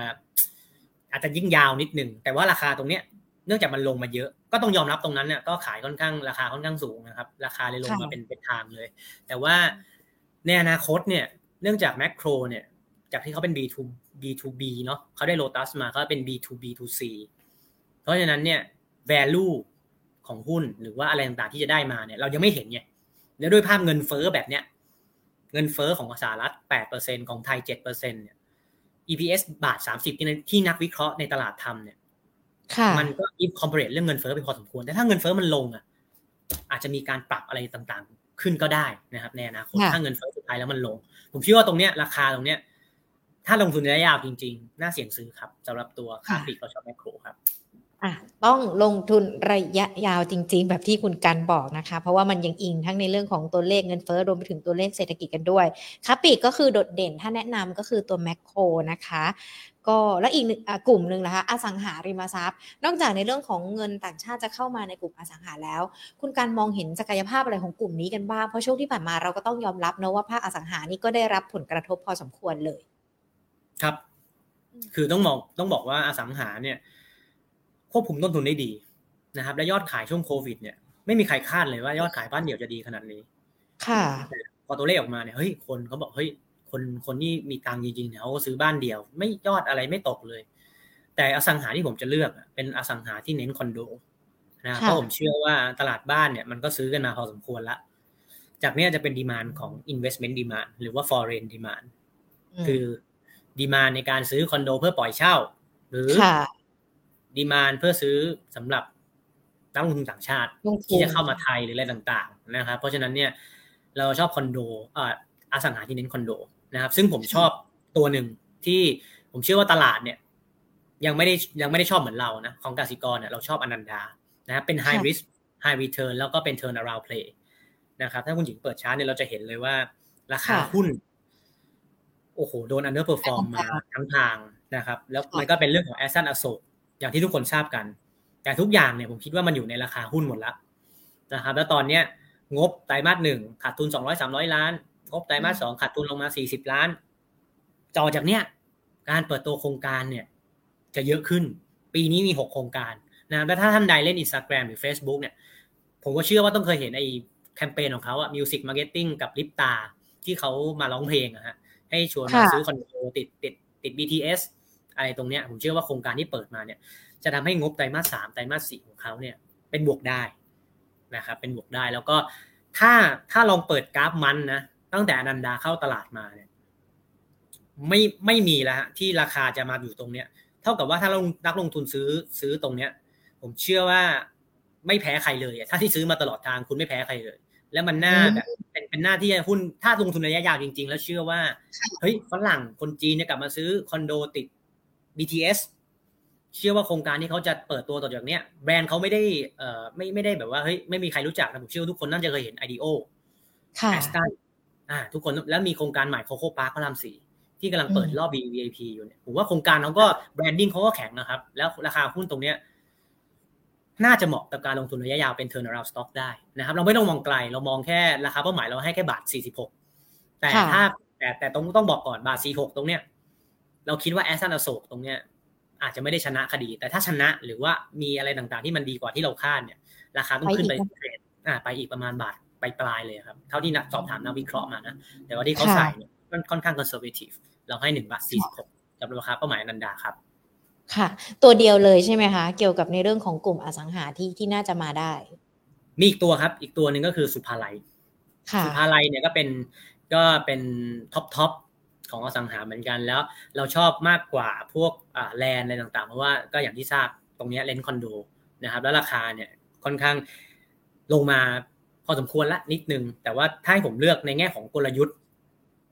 อาจจะยิ่งยาวนิดหนึ่งแต่ว่าราคาตรงเนี้ยเนื่องจากมันลงมาเยอะ ก็ต้องยอมรับตรงนั้นเนี่ยก็ขายค่อนข้างราคาค่อนข้างสูงนะครับ ราคาเลยลงมาเป็นเป็นทางเลย แต่ว่าในอนาคตเนี่ย เนื่องจากแมคโครเนี่ย จากที่เขาเป็น B2 B2B เนาะเขาได้โลตัสมาก็เป็น B2B2C เพราะฉะนั้นเนี่ย value ของหุ้นหรือว่าอะไรต่างๆที่จะได้มาเนี่ยเรายังไม่เห็นไงแล้วด้วยภาพเงินเฟ้อแบบเนี้ยเงินเฟ้อของสหรัฐ 8%ของไทย 7%เนี่ย EPS บาท 30 ที่ที่นักวิเคราะห์ในตลาดทำเนี่ยมันก็อินคอมเพลตเรื่องเงินเฟ้อไปพอสมควร แต่ถ้าเงินเฟ้อมันลงอะอาจจะมีการปรับอะไรต่างๆ ขึ้นก็ได้นะครับในอนาคตถ้าเงินเฟ้อสุดท้ายแล้วมันลง ผมเชื่อว่าตรงเนี้ยราคาตรงเนี้ย ถ้าลงทุนระยะยาวจริงๆ น่าเสี่ยงซื้อครับสำหรับตัวค่าปีกเราชอบแมคโครครับอะต้องลงทุนระยะยาวจริง ๆ แบบที่คุณกันบอกนะคะ เพราะว่ามันยังอิงทั้งในเรื่องของตัวเลขเงินเฟ้อรวมไปถึงตัวเลขเศรษฐกิจกันด้วยค้าปีกก็คือโดดเด่นถ้าแนะนำก็คือตัวแมคโครนะคะ ก็และอีกหนึ่งกลุ่มหนึ่งนะคะอสังหาริมทรัพย์ นอกจากในเรื่องของเงินต่างชาติจะเข้ามาในกลุ่มอสังหาแล้ว คุณการมองเห็นศักยภาพอะไรของกลุ่มนี้กันบ้างเพราะช่วงที่ผ่านมาเราก็ต้องยอมรับนะว่าภาคอสังหานี่ก็ได้รับผลกระทบพอสมควรเลย ครับ คือต้องบอกต้องบอกว่าอสังหาเนี่ย ควบคุมต้นทุนได้ดีนะครับ และยอดขายช่วงโควิด เนี่ยไม่มีใครคาดเลยว่ายอดขายบ้านเดี่ยวจะดีขนาดนี้ ค่ะพอตัวเลขออกมาเนี่ยเฮ้ยคนเขาบอกเฮ้ยคนคนที่มีตังจริงๆเนี่ยเขาซื้อบ้านเดี่ยว ไม่ยอดอะไรไม่ตกเลย แต่อสังหาที่ผมจะเลือกเป็นอสังหาที่เน้นคอนโดนะเพราะผมเชื่อว่าตลาดบ้านเนี่ยมันก็ซื้อกันมาพอสมควรละจากนี้จะเป็นดีมานของ investment demand หรือว่า foreign demand คือ ดีมานในการซื้อคอนโดเพื่อปล่อยเช่า หรือดีมานเพื่อซื้อสำหรับนักลงทุนต่างชาติ ที่จะเข้ามาไทยหรืออะไรต่าง ๆ นะครับ เพราะฉะนั้นเนี่ยเราชอบคอนโดอ่าอสังหาที่เน้นคอนโดนะครับ ซึ่งผมชอบตัวหนึ่งที่ผมเชื่อว่าตลาดเนี่ย ยังไม่ได้ยังไม่ได้ชอบเหมือนเรานะของกสิกรเนี่ยเราชอบอนันดานะครับเป็น high risk high return แล้วก็เป็น turn around play นะครับ ถ้าคุณหญิงเปิดชาร์ตเนี่ยเราจะเห็นเลยว่า ราคาหุ้น โอ้โหโดน underperform มาทั้งทางนะครับ แล้วมันก็เป็นเรื่องของ Ashton อโศกอย่างที่ทุกคนทราบกัน แต่ทุกอย่างเนี่ยผมคิดว่ามันอยู่ในราคาหุ้นหมดแล้วนะครับ แล้วตอนเนี้ยงบไตรมาสหนึ่งขาดทุนสองร้อยสามร้อยล้าน งบไตรมาสสองขาดทุนลงมาสี่สิบล้านจอจากเนี้ยการเปิดตัวโครงการเนี่ย จะเยอะขึ้น ปีนี้มีหกโครงการนะแล้วถ้าท่านใดเล่นอินสตาแกรมหรือ Facebook เนี่ย ผมก็เชื่อว่าต้องเคยเห็นไอ้แคมเปญของเขาอะ music marketing กับลิปตาที่เขามาร้องเพลงอะฮะ ให้ชวนมาซื้อคอนโดติดติดติด BTS อะไรตรงเนี้ยผมเชื่อว่าโครงการที่เปิดมาเนี่ย จะทำให้งบไตรมาสสามไตรมาสสี่ของเขาเนี่ย เป็นบวกได้นะครับเป็นบวกได้แล้วก็ถ้าถ้าลองเปิดกราฟมันนะตั้งแต่อนันดาเข้าตลาดมาเนี่ย ไม่ไม่มีแล้วฮะที่ราคาจะมาอยู่ตรงเนี้ย เท่ากับว่าถ้าลงนักลงทุนซื้อซื้อตรงเนี้ย ผมเชื่อว่าไม่แพ้ใครเลยถ้าที่ซื้อมาตลอดทางคุณไม่แพ้ใครเลย แล้วมันน่าแบบเป็นเป็นหน้าที่หุ้นถ้าลงทุนระยะยาวจริง ๆ แล้วเชื่อว่าเฮ้ยฝรั่งคนจีนจะกลับมาซื้อคอนโดติด BTS เชื่อว่าโครงการที่เขาจะเปิดตัวต่อจากเนี้ยแบรนด์เขาไม่ได้เอ่อไม่ไม่ได้แบบว่าเฮ้ยไม่มีใครรู้จักนะผมเชื่อว่าทุกคนน่าจะเคยเห็น IDEO ค่ะแอสตันอ่า ทุกคนแล้วมีโครงการใหม่โคโค่พาร์คพระรามสี่ที่กำลังเปิดรอบ VIP อยู่เนี่ยผมว่าโครงการเขาก็ branding เขาก็แข็งนะครับ แล้วราคาหุ้นตรงเนี้ย น่าจะเหมาะกับการลงทุนระยะยาวเป็น turnaround stock ได้นะครับ เราไม่ต้องมองไกล เรามองแค่ราคาเป้าหมายเราให้แค่บาท 46 แต่ถ้าแต่แต่ต้องต้องบอกก่อนบาท 46 ตรงเนี้ย เราคิดว่า Ashton อโศกตรงเนี้ยอาจจะไม่ได้ชนะคดี แต่ถ้าชนะหรือว่ามีอะไรต่างๆที่มันดีกว่าที่เราคาดเนี่ย ราคาต้องขึ้นไป trade อ่าไปอีกประมาณบาทไปปลายเลยครับ เท่าที่นักสอบถามนักวิเคราะห์มานะ แต่ว่าที่เขาใส่เนี่ยค่อนข้าง conservative เราให้หนึ่งบาทสี่สิบหกกับราคาเป้าหมายนันดาครับ ค่ะ ตัวเดียวเลยใช่ไหมคะ เกี่ยวกับในเรื่องของกลุ่มอสังหาที่ที่น่าจะมาได้ มีอีกตัวครับ อีกตัวหนึ่งก็คือสุภาลัยค่ะสุภาลัยเนี่ยก็เป็นก็เป็น top top ของอสังหาเหมือนกันแล้ว เราชอบมากกว่าพวกอ่าแลนด์อะไรต่างๆ เพราะว่าก็อย่างที่ทราบตรงนี้เลนคอนโดนะครับ แล้วราคาเนี่ยค่อนข้างลงมาพอสมควรละนิดนึง แต่ว่าถ้าให้ผมเลือกในแง่ของกลยุทธ์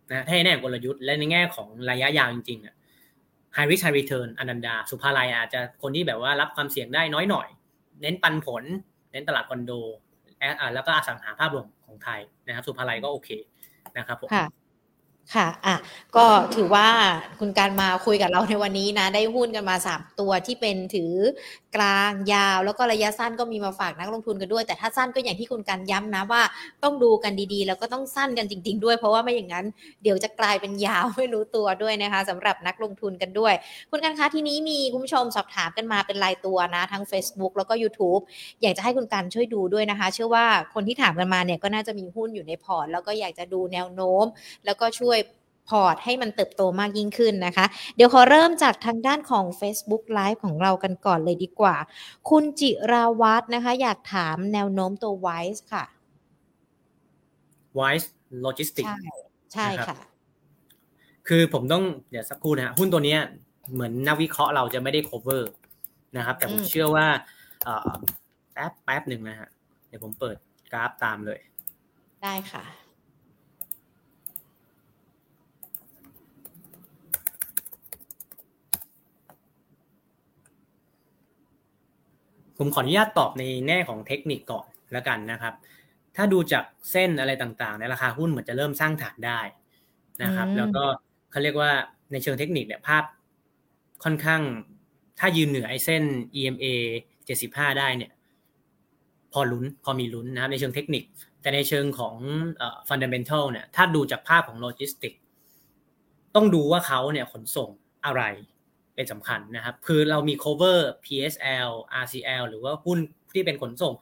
นะถ้าในแง่ของกลยุทธ์และในแง่ของระยะยาวจริงๆอะ high risk high return อนันดา สุภาลัยอาจจะคนที่แบบว่ารับความเสี่ยงได้น้อยหน่อย เน้นปันผล เน้นตลาดคอนโดแล้วก็อสังหาภาพรวมของไทยนะครับ สุภาลัยก็โอเคนะครับผมค่ะค่ะอะ ก็ถือว่าคุณการมาคุยกับเราในวันนี้นะ ได้หุ้นกันมาสามตัวที่เป็นถือกลางยาวแล้วก็ระยะสั้นก็มีมาฝากนักลงทุนกันด้วย แต่ถ้าสั้นก็อย่างที่คุณการย้ำนะว่าต้องดูกันดีๆ แล้วก็ต้องสั้นกันจริง ๆ ด้วย เพราะว่าไม่อย่างนั้นเดี๋ยวจะกลายเป็นยาวไม่รู้ตัวด้วยนะคะสำหรับนักลงทุนกันด้วย คุณการคะที่นี้มีคุณผู้ชมสอบถามกันมาเป็นรายตัวนะ ทั้ง Facebook แล้วก็ YouTube อยากจะให้คุณการช่วยดูด้วยนะคะ เชื่อว่าคนที่ถามกันมาเนี่ยก็น่าจะมีหุ้นอยู่ในพอร์ตแล้วก็อยากจะดูแนวโน้ม แล้วก็ช่วย พอร์ตให้มันเติบโตมากยิ่งขึ้นนะคะ เดี๋ยวขอเริ่มจากทางด้านของ Facebook Live ของเรากันก่อนเลยดีกว่า คุณจิราวัฒนะคะ อยากถามแนวโน้มตัว Wise ค่ะ Wise Logistics ใช่ใช่ค่ะ คือผมต้องเดี๋ยวสักครู่นะฮะหุ้นตัวเนี้ยเหมือนนักวิเคราะห์เราจะไม่ได้ cover นะครับ แต่ผมเชื่อว่าแป๊บแป๊บหนึ่งนะฮะเดี๋ยวผมเปิดกราฟตามเลย ได้ค่ะ ผมขออนุญาตตอบในแง่ของเทคนิคก่อนแล้วกันนะครับ ถ้าดูจากเส้นอะไรต่างๆในราคาหุ้นเหมือนจะเริ่มสร้างฐานได้นะครับ แล้วก็เขาเรียกว่าในเชิงเทคนิคเนี่ยภาพค่อนข้างถ้ายืนเหนือไอ้เส้น EMA 75 ได้เนี่ย พอลุ้นพอมีลุ้นนะครับในเชิงเทคนิค แต่ในเชิงของเอ่อ fundamental เนี่ยถ้าดูจากภาพของโลจิสติกต้องดูว่าเขาเนี่ยขนส่งอะไร เป็นสำคัญนะครับ คือเรามี cover PSL RCL หรือว่าหุ้นที่เป็นขนส่ง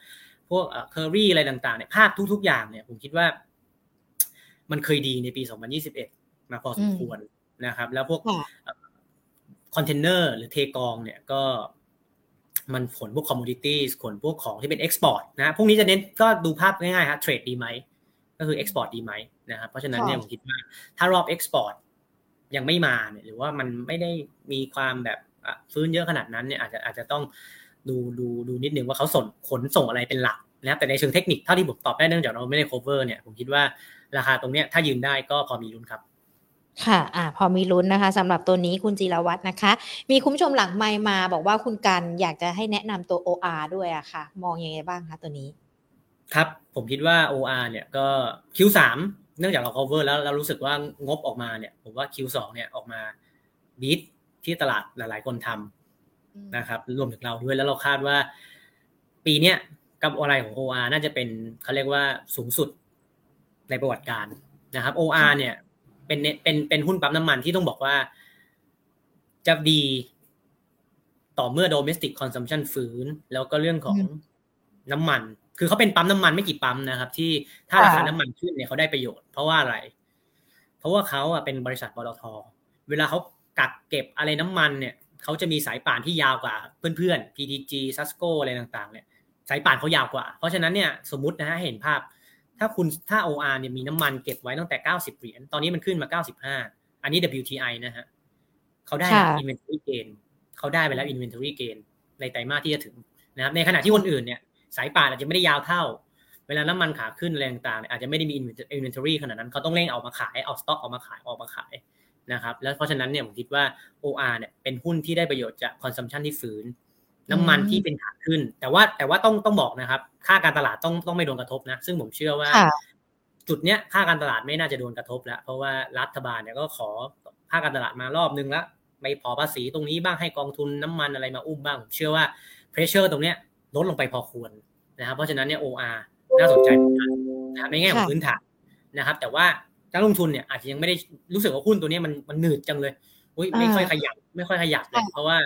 พวกเอ่อ Kerry อะไรต่างๆเนี่ยภาพทุก ๆ อย่างเนี่ยผมคิดว่า มันเคยดีในปี 2021 มาพอสมควรนะครับ แล้วพวกคอนเทนเนอร์หรือเทกองเนี่ยก็มันขนพวก commodity ขนพวกของที่เป็น export นะพวกนี้จะเน้นก็ดูภาพง่ายๆครับ trade ดีไหมก็คือ export ดีไหมนะครับเพราะฉะนั้นเนี่ยผมคิดว่าถ้ารอบเอ็กซ์พอร์ต ยังไม่มาเนี่ยหรือว่ามันไม่ได้มีความแบบฟื้นเยอะขนาดนั้นเนี่ยอาจจะอาจจะต้องดูดูดูนิดนึงว่าเขาส่งขนส่งอะไรเป็นหลักนะครับแต่ในเชิงเทคนิคเท่าที่ผมตอบได้เนื่องจากเราไม่ได้ cover เนี่ยผมคิดว่าราคาตรงเนี้ยถ้ายืนได้ก็พอมีลุ้นครับค่ะอ่าพอมีลุ้นนะคะสำหรับตัวนี้คุณจิรวัตรนะคะ มีคุณผู้ชมหลังไมค์มาบอกว่าคุณกันอยากจะให้แนะนำตัว OR ด้วยอะค่ะ มองยังไงบ้างคะตัวนี้ ครับ ผมคิดว่า OR เนี่ยก็ Q3 เนื่องจากเรา cover แล้วเรารู้สึกว่างบออกมาเนี่ย ผมว่า Q2 เนี่ยออกมาบีทที่ตลาดหลาย ๆ คนทำนะครับ รวมถึงเราด้วยแล้วเราคาดว่า ปีเนี้ยกับอะไรของ OR น่าจะเป็นเขาเรียกว่าสูงสุดในประวัติการนะครับ OR เนี่ยเป็นเป็นเป็นหุ้นปั๊มน้ำมันที่ต้องบอกว่า จะดีต่อเมื่อ domestic consumption ฟื้น แล้วก็เรื่องของน้ำมัน คือเขาเป็นปั๊มน้ำมันไม่กี่ปั๊มนะครับ ที่ถ้าราคาน้ำมันขึ้นเนี่ยเขาได้ประโยชน์ เพราะว่าอะไร เพราะว่าเขาอะเป็นบริษัทปตทเวลาเขากักเก็บอะไรน้ำมันเนี่ยเขาจะมีสายป่านที่ยาวกว่าเพื่อนๆ PTG Susco อะไรต่างๆ เนี่ยสายป่านเขายาวกว่า เพราะฉะนั้นเนี่ยสมมตินะฮะเห็นภาพ ถ้าคุณถ้า OR เนี่ยมีน้ำมันเก็บไว้ตั้งแต่ 90 เหรียญตอนนี้มันขึ้นมา 95 อันนี้ WTI นะฮะเขาได้ inventory gain เขาได้ไปแล้ว inventory gain ในไตรมาสที่จะถึงนะครับในขณะที่คนอื่นเนี่ย สายป่านอาจจะไม่ได้ยาวเท่า เวลาน้ำมันขาขึ้นแรงต่างๆอาจจะไม่ได้มี inventory ขนาดนั้นเขาต้องเร่งเอามาขายเอาสต็อกออกมาขายออกมาขายนะครับแล้วเพราะฉะนั้นเนี่ยผมคิดว่า OR เนี่ยเป็นหุ้นที่ได้ประโยชน์จาก consumption ที่ฝืน น้ำมันที่เป็นขาขึ้น แต่ว่าแต่ว่าต้องต้องบอกนะครับ ค่าการตลาดต้องต้องไม่โดนกระทบนะ ซึ่งผมเชื่อว่า จุดเนี้ยค่าการตลาดไม่น่าจะโดนกระทบแล้ว เพราะว่ารัฐบาลเนี่ยก็ขอค่าการตลาดมารอบนึงแล้วไม่พอภาษีตรงนี้บ้างให้กองทุนน้ำมันอะไรมาอุ้มบ้างผมเชื่อว่าเพรสเชอร์ตรงเนี้ย ลดลงไปพอควรนะครับ เพราะฉะนั้นเนี่ย OR น่าสนใจนะครับในแง่ของพื้นฐานนะครับ แต่ว่านักลงทุนเนี่ยอาจจะยังไม่ได้รู้สึกว่าหุ้นตัวนี้มันมันหนืดจังเลยอุ้ยไม่ค่อยขยับไม่ค่อยขยับเลยเพราะว่า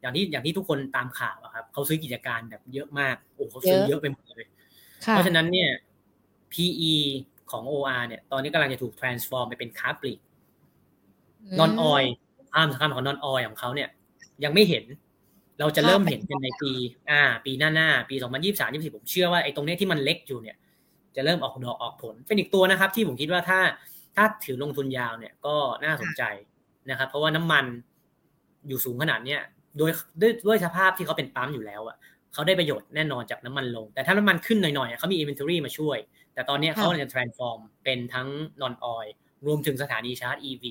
อย่างที่อย่างที่ทุกคนตามข่าวอะครับเขาซื้อกิจการแบบเยอะมากโอ้เขาซื้อเยอะไปหมดเลย เพราะฉะนั้นเนี่ย PE ของ OR เนี่ย ตอนนี้กำลังจะถูก transform ไปเป็นค้าปลีก non oil ความสำคัญของ non oil ของเขาเนี่ย ยังไม่เห็น เราจะเริ่มเห็นกันในปี อ่า ปีหน้าหน้าปี2023 24ผมเชื่อว่าไอ้ตรงนี้ที่มันเล็กอยู่เนี่ย จะเริ่มออกดอกออกผล เป็นอีกตัวนะครับ ที่ผมคิดว่าถ้าถ้าถือลงทุนยาวเนี่ยก็น่าสนใจนะครับ เพราะว่าน้ำมันอยู่สูงขนาดเนี้ยโดยด้วยด้วยสภาพที่เขาเป็นปั๊มอยู่แล้วอะเขาได้ประโยชน์แน่นอนจากน้ำมันลง แต่ถ้าน้ำมันขึ้นหน่อยๆเขามี inventory มาช่วย แต่ตอนนี้เขาจะ transform เป็นทั้ง non oil รวมถึงสถานีชาร์จ EV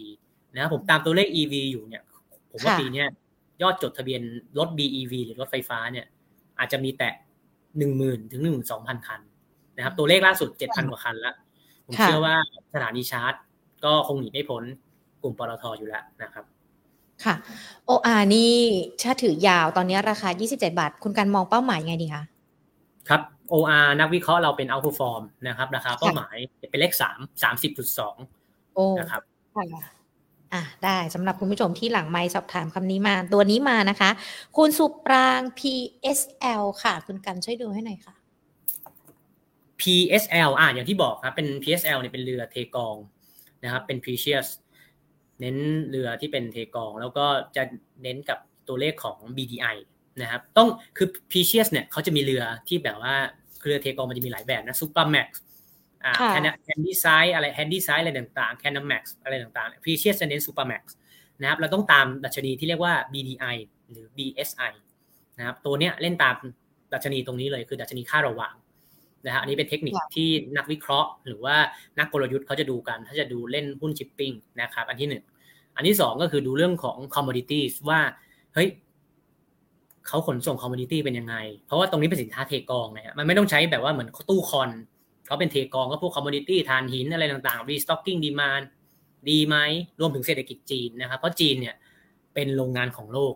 นะครับผมตามตัวเลข EV อยู่เนี่ย ผมว่าปีนี้ย อดจดทะเบียนรถ BEV หรือรถไฟฟ้าเนี่ยอาจจะมีแตะหนึ่งหมื่นถึงหนึ่งสองพันคันนะครับตัวเลขล่าสุดเจ็ดพันกว่าคันแล้วผมเชื่อว่าสถานีชาร์จ ก็คงหนีไม่พ้นกลุ่มปตทอยู่แล้วนะครับค่ะ OR นี่ถ้าถือยาวตอนนี้ราคา 27 บาท คุณการมองเป้าหมายไงดีคะครับ OR นักวิเคราะห์เราเป็น outperform นะครับ ราคาเป้าหมายเป็นเลขสามสามสิบจุดสองนะครับ อะได้สำหรับคุณผู้ชมที่หลังไมค์สอบถามคำนี้มา ตัวนี้มานะคะ คุณสุปราง PSL ค่ะ คุณกันช่วยดูให้หน่อยค่ะ PSL อะอย่างที่บอกครับเป็น PSL เนี่ยเป็นเรือเทกองนะครับเป็น Precious เน้นเรือที่เป็นเทกอง แล้วก็จะเน้นกับตัวเลขของ BDI นะครับต้องคือ Precious เนี่ยเขาจะมีเรือที่แบบว่าเรือเทกองมันจะมีหลายแบบนะ Supermax แคน Handysize อะไรแคนดี้ไซส์อะไรต่างๆ Panamax อะไรต่างๆ Precious เน้น Supramax นะครับเราต้องตามดัชนีที่เรียกว่า BDI หรือ BSI นะครับตัวเนี้ยเล่นตามดัชนีตรงนี้เลยคือดัชนีค่าระหว่างนะฮะอันนี้เป็นเทคนิคที่นักวิเคราะห์ หรือว่านักกลยุทธ์เขาจะดูกัน ถ้าจะดูเล่นหุ้นชิปปิ้งนะครับอันที่หนึ่งอันที่สองก็คือดูเรื่องของ commodities ว่าเฮ้ยเขาขนส่ง commodity เป็นยังไง เพราะว่าตรงนี้เป็นสินค้าเทกองนะฮะมันไม่ต้องใช้แบบว่าเหมือนตู้คอน เขาเป็นเทกองก็พวก commodity ถ่านหินอะไรต่างๆ restocking demand ดีไหมรวมถึงเศรษฐกิจจีนนะครับ เพราะจีนเนี่ยเป็นโรงงานของโลก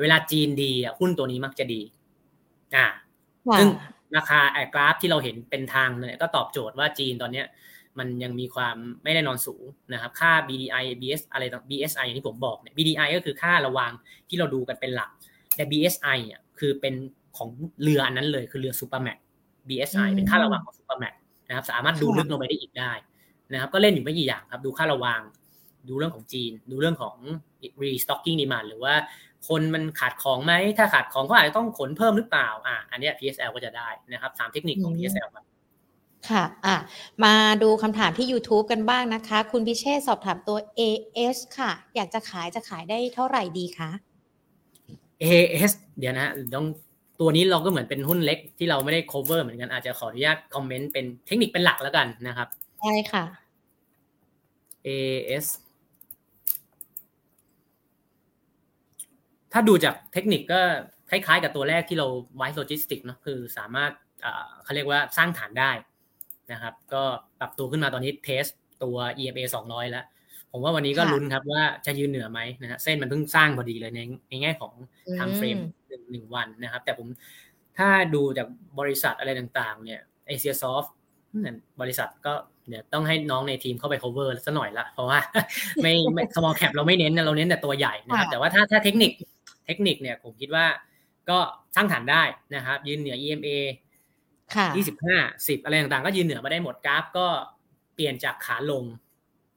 เวลาจีนดีอะหุ้นตัวนี้มักจะดีอ่าซึ่งราคาแอกราฟที่เราเห็นเป็นทางเนี่ยก็ตอบโจทย์ว่าจีนตอนเนี้ยมันยังมีความไม่แน่นอนสูงนะครับ ค่า BDI BS อะไรต่าง BSI อย่างที่ผมบอกเนี่ย BDI ก็คือค่าระวางที่เราดูกันเป็นหลัก แต่ BSI อะคือเป็นของเรืออันนั้นเลยคือเรือ Supramax BSI เป็นค่าระวางของ Supramax นะครับ สามารถดูลึกลงไปได้อีกได้นะครับ ก็เล่นอยู่ไม่กี่อย่างครับ ดูค่าระวางดูเรื่องของจีน ดูเรื่องของ restocking demand หรือว่าคนมันขาดของไหม ถ้าขาดของก็อาจจะต้องขนเพิ่มหรือเปล่า อ่าอันนี้ PSL ก็จะได้นะครับสามเทคนิคของ PSL ครับค่ะ อะ มาดูคำถามที่ YouTube กันบ้างนะคะ คุณพิเชษสอบถามตัว AS ค่ะ อยากจะขายจะขายได้เท่าไหร่ดีคะ AS เดี๋ยวนะต้อง ตัวนี้เราก็เหมือนเป็นหุ้นเล็กที่เราไม่ได้ cover เหมือนกันอาจจะขออนุญาตคอมเมนต์เป็นเทคนิคเป็นหลักแล้วกันนะครับใช่ค่ะ AS ถ้าดูจากเทคนิคก็คล้ายๆกับตัวแรกที่เราไว้โลจิสติกเนาะคือสามารถเขาเรียกว่าสร้างฐานได้นะครับ ก็ปรับตัวขึ้นมาตอนนี้ test ตัว EMA 200 แล้ว ผมว่าวันนี้ก็ลุ้นครับว่าจะยืนเหนือไหมนะฮะเส้นมันเพิ่งสร้างพอดีเลยในในแง่ของ time frame หนึ่งหนึ่งวันนะครับ แต่ผมถ้าดูจากบริษัทอะไรต่างๆ เนี่ยเอเชียซอฟบริษัทก็เดี๋ยวต้องให้น้องในทีมเข้าไป cover สักหน่อยละเพราะว่าไม่ไม่ small cap เราไม่เน้นเราเน้นแต่ตัวใหญ่นะครับแต่ว่าถ้าถ้าเทคนิคเทคนิคเนี่ยผมคิดว่าก็สร้างฐานได้นะครับยืนเหนือ EMA ยี่สิบห้าสิบอะไรต่างๆ ก็ยืนเหนือมาได้หมดกราฟก็เปลี่ยนจากขาลง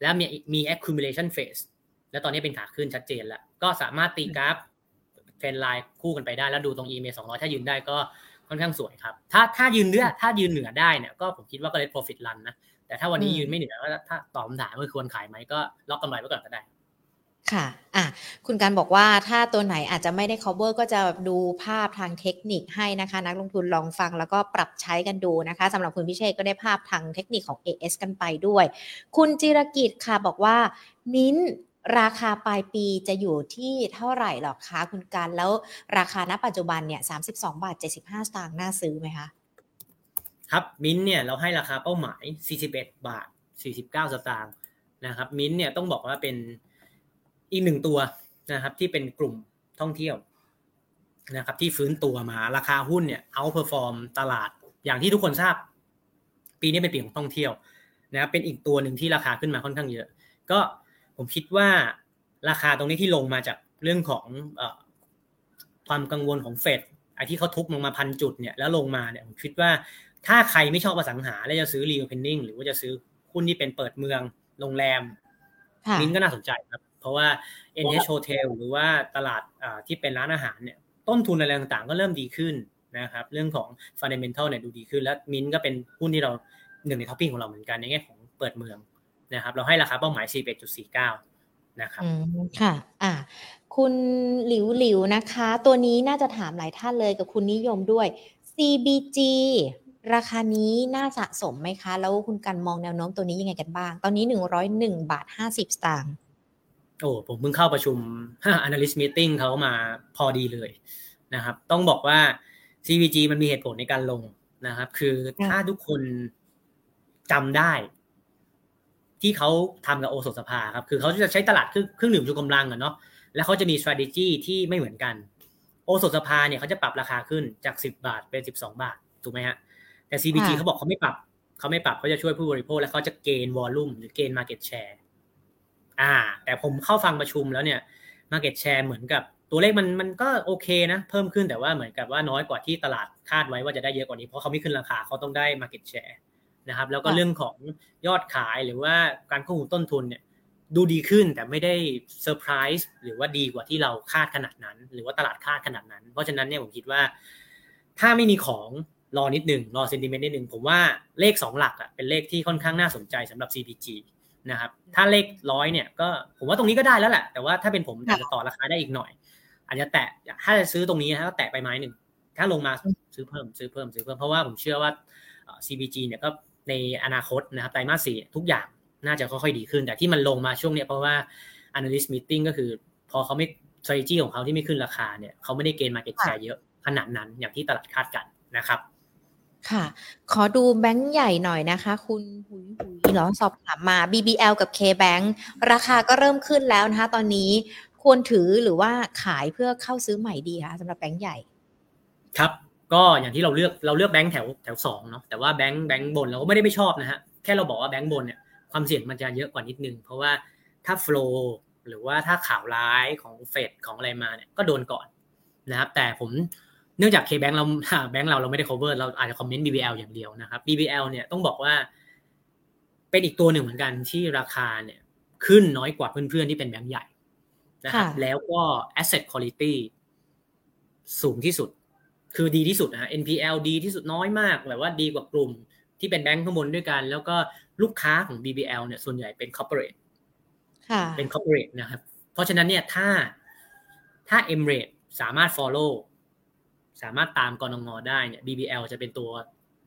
แล้วมีมี accumulation phase แล้วตอนนี้เป็นขาขึ้นชัดเจนแล้วก็สามารถตีกราฟเทรนไลน์คู่กันไปได้ แล้วดูตรง EMA 200 ถ้ายืนได้ก็ค่อนข้างสวยครับ ถ้าถ้ายืนเนื้อถ้ายืนเหนือได้เนี่ยก็ผมคิดว่าก็เลย profit run นะแต่ถ้าวันนี้ยืนไม่เหนือถ้าตอบคำถามว่าควรขายไหมก็ล็อกกำไรไว้ก่อนก็ได้ ค่ะ อะ คุณการบอกว่าถ้าตัวไหนอาจจะไม่ได้ cover ก็จะดูภาพทางเทคนิคให้นะคะ นักลงทุนลองฟังแล้วก็ปรับใช้กันดูนะคะสำหรับคุณพิเชษก็ได้ภาพทางเทคนิคของ AS กันไปด้วย คุณจิรกิจค่ะบอกว่า มิ้นราคาปลายปีจะอยู่ที่เท่าไหร่หรอคะคุณการแล้วราคาณปัจจุบันเนี่ย32 บาท 75 สตางค์น่าซื้อไหมคะครับมิ้นเนี่ยเราให้ราคาเป้าหมาย 41 บาท 49 สตางค์นะครับมิ้นเนี่ยต้องบอกว่าเป็น อีกหนึ่งตัวนะครับ ที่เป็นกลุ่มท่องเที่ยวนะครับ ที่ฟื้นตัวมาราคาหุ้นเนี่ย outperform ตลาด อย่างที่ทุกคนทราบ ปีนี้เป็นปีของท่องเที่ยวนะครับเป็นอีกตัวหนึ่งที่ราคาขึ้นมาค่อนข้างเยอะ ก็ผมคิดว่าราคาตรงนี้ที่ลงมาจากเรื่องของอความกังวลของเฟดไอ้ที่เขาทุบลงมาพันจุดเนี่ยแล้วลงมาเนี่ยผมคิดว่าถ้าใครไม่ชอบอสังหา แล้วจะซื้อรีโอเพนนิ่งหรือว่าจะซื้อหุ้นที่เป็นเปิดเมืองโรงแรมมินก็น่าสนใจครับ เพราะว่า NH Hotel หรือว่าตลาดที่เป็นร้านอาหารเนี่ยต้นทุนอะไรต่างๆ ก็เริ่มดีขึ้นนะครับเรื่องของ fundamental เนี่ยดูดีขึ้น แล้วมินก็เป็นหุ้นที่เราหนึ่งในท็อปปิ้งของเราเหมือนกันในแง่ของเปิดเมืองนะครับเราให้ราคาเป้าหมาย 41.49 นะครับอืมค่ะอ่าคุณหลิวหลิวนะคะ ตัวนี้น่าจะถามหลายท่านเลยกับคุณนิยมด้วย CBG ราคานี้น่าสะสมไหมคะ แล้วคุณกันมองแนวโน้มตัวนี้ยังไงกันบ้าง ตอนนี้หนึ่งร้อยหนึ่งบาทห้าสิบสตางค์ โอ้ผมเพิ่งเข้าประชุม analyst meeting เขามาพอดีเลยนะครับ ต้องบอกว่า CVG มันมีเหตุผลในการลงนะครับ คือถ้าทุกคนจำได้ ที่เขาทำกับโอสถสภาครับ คือเขาจะใช้ตลาดเครื่องดื่มชูกำลังอะเนาะแล้วเขาจะมี strategy ที่ไม่เหมือนกัน โอสถสภาเนี่ยเขาจะปรับราคาขึ้นจาก 10 บาทเป็น 12 บาท ถูกไหมฮะ แต่ CBG เขาบอกเขาไม่ปรับ เขาไม่ปรับเขาจะช่วยผู้บริโภค และเขาจะเกณฑ์วอลลุ่มหรือเกณฑ์มาเก็ตแชร์ อ่า แต่ผมเข้าฟังประชุมแล้วเนี่ยmarket share เหมือนกับตัวเลขมันมันก็โอเคนะ เพิ่มขึ้นแต่ว่าเหมือนกับว่าน้อยกว่าที่ตลาดคาดไว้ว่าจะได้เยอะกว่านี้ เพราะเขาไม่ขึ้นราคาเขาต้องได้ market share นะครับ แล้วก็เรื่องของยอดขายหรือว่าการควบคุมต้นทุนเนี่ยดูดีขึ้นแต่ไม่ได้เซอร์ไพรส์หรือว่าดีกว่าที่เราคาดขนาดนั้น หรือว่าตลาดคาดขนาดนั้น เพราะฉะนั้นเนี่ยผมคิดว่า ถ้าไม่มีของรอนิดหนึ่งรอ sentiment นิดหนึ่งผมว่าเลข 2 หลักอะเป็นเลขที่ค่อนข้างน่าสนใจสำหรับ CBG นะครับถ้าเลขร้อยเนี่ยก็ผมว่าตรงนี้ก็ได้แล้วแหละ แต่ว่าถ้าเป็นผมอาจจะต่อราคาได้อีกหน่อย อาจจะแตะถ้าจะซื้อตรงนี้นะก็แตะไปไม้หนึ่งถ้าลงมาซื้อเพิ่มซื้อเพิ่มซื้อเพิ่มเพราะว่าผมเชื่อว่า CPG เนี่ยก็ในอนาคตนะครับไตรมาสสี่ทุกอย่างน่าจะค่อยๆดีขึ้น แต่ที่มันลงมาช่วงเนี้ยเพราะว่า analyst meeting ก็คือ พอเขาไม่ strategy ของเขาที่ไม่ขึ้นราคาเนี่ยเขาไม่ได้เกณฑ์ market share เยอะขนาดนั้นอย่างที่ตลาดคาดกันนะครับ ค่ะ ขอดูแบงค์ใหญ่หน่อยนะคะ คุณหุยหุย เหรอสอบถามมา BBL กับ KBank ราคาก็เริ่มขึ้นแล้วนะคะ ตอนนี้ควรถือหรือว่าขายเพื่อเข้าซื้อใหม่ดีคะสำหรับแบงค์ใหญ่ ครับก็อย่างที่เราเลือกเราเลือกแบงค์แถวแถวสองเนาะแต่ว่าแบงค์แบงค์บนเราก็ไม่ได้ไม่ชอบนะฮะแค่เราบอกว่าแบงค์บนเนี่ยความเสี่ยงมันจะเยอะกว่านิดนึง เพราะว่าถ้าโฟล์หรือว่าถ้าข่าวร้ายของเฟดของอะไรมาเนี่ยก็โดนก่อนนะครับแต่ผมเนื่องจาก K-Bank เราแบงค์เราเราไม่ได้ cover เราอาจจะคอมเมนต์ BBL อย่างเดียวนะครับ BBL เนี่ยต้องบอกว่า เป็นอีกตัวหนึ่งเหมือนกันที่ราคาเนี่ยขึ้นน้อยกว่าเพื่อนๆที่เป็นแบงค์ใหญ่นะครับแล้วก็ asset quality สูงที่สุด คือดีที่สุดนะ NPL ดีที่สุดน้อยมากแบบว่าดีกว่ากลุ่มที่เป็นแบงค์ข้างบนด้วยกัน แล้วก็ลูกค้าของ BBL เนี่ยส่วนใหญ่เป็น corporate เป็น corporate นะครับ เพราะฉะนั้นเนี่ยถ้าถ้า M rate สามารถ follow สามารถตามกรงงได้เนี่ย BBL จะเป็นตัว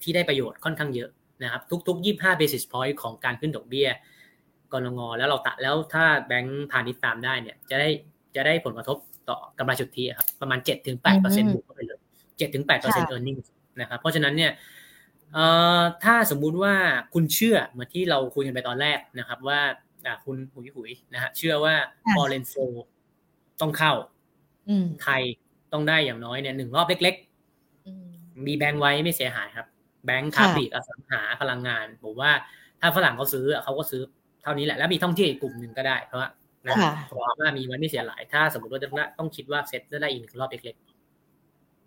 ที่ได้ประโยชน์ค่อนข้างเยอะ นะครับทุก ๆ 25 basis point ของการขึ้นดอกเบี้ยกรงงแล้วเราตัดแล้วถ้าแบงก์พาณิชย์ตามได้เนี่ยจะได้จะได้ผลกระทบต่อกำไรสุทธิครับประมาณ 7-8%บวกเข้าไปเลย7-8% earning นะครับเพราะฉะนั้นเนี่ยถ้าสมมุติว่าคุณเชื่อเหมือนที่เราคุยกันไปตอนแรกนะครับ ว่าคุณหุยหุยนะฮะเชื่อว่า foreign flow ต้องเข้าไทยต้องได้อย่างน้อยเนี่ยหนึ่งรอบเล็ก ๆ มีแบงค์ไว้ไม่เสียหายครับ แบงค์ค้าปลีกอสังหาพลังงานผมว่าถ้าฝรั่งเขาซื้อเขาก็ซื้อเท่านี้แหละแล้วมีท่องเที่ยวอีกกลุ่มหนึ่งก็ได้เพราะว่านะเพราะว่ามีไว้ไม่เสียหาย ถ้าสมมติว่าจะต้องคิดว่าเซ็ตได้อีกหนึ่งรอบเล็กๆ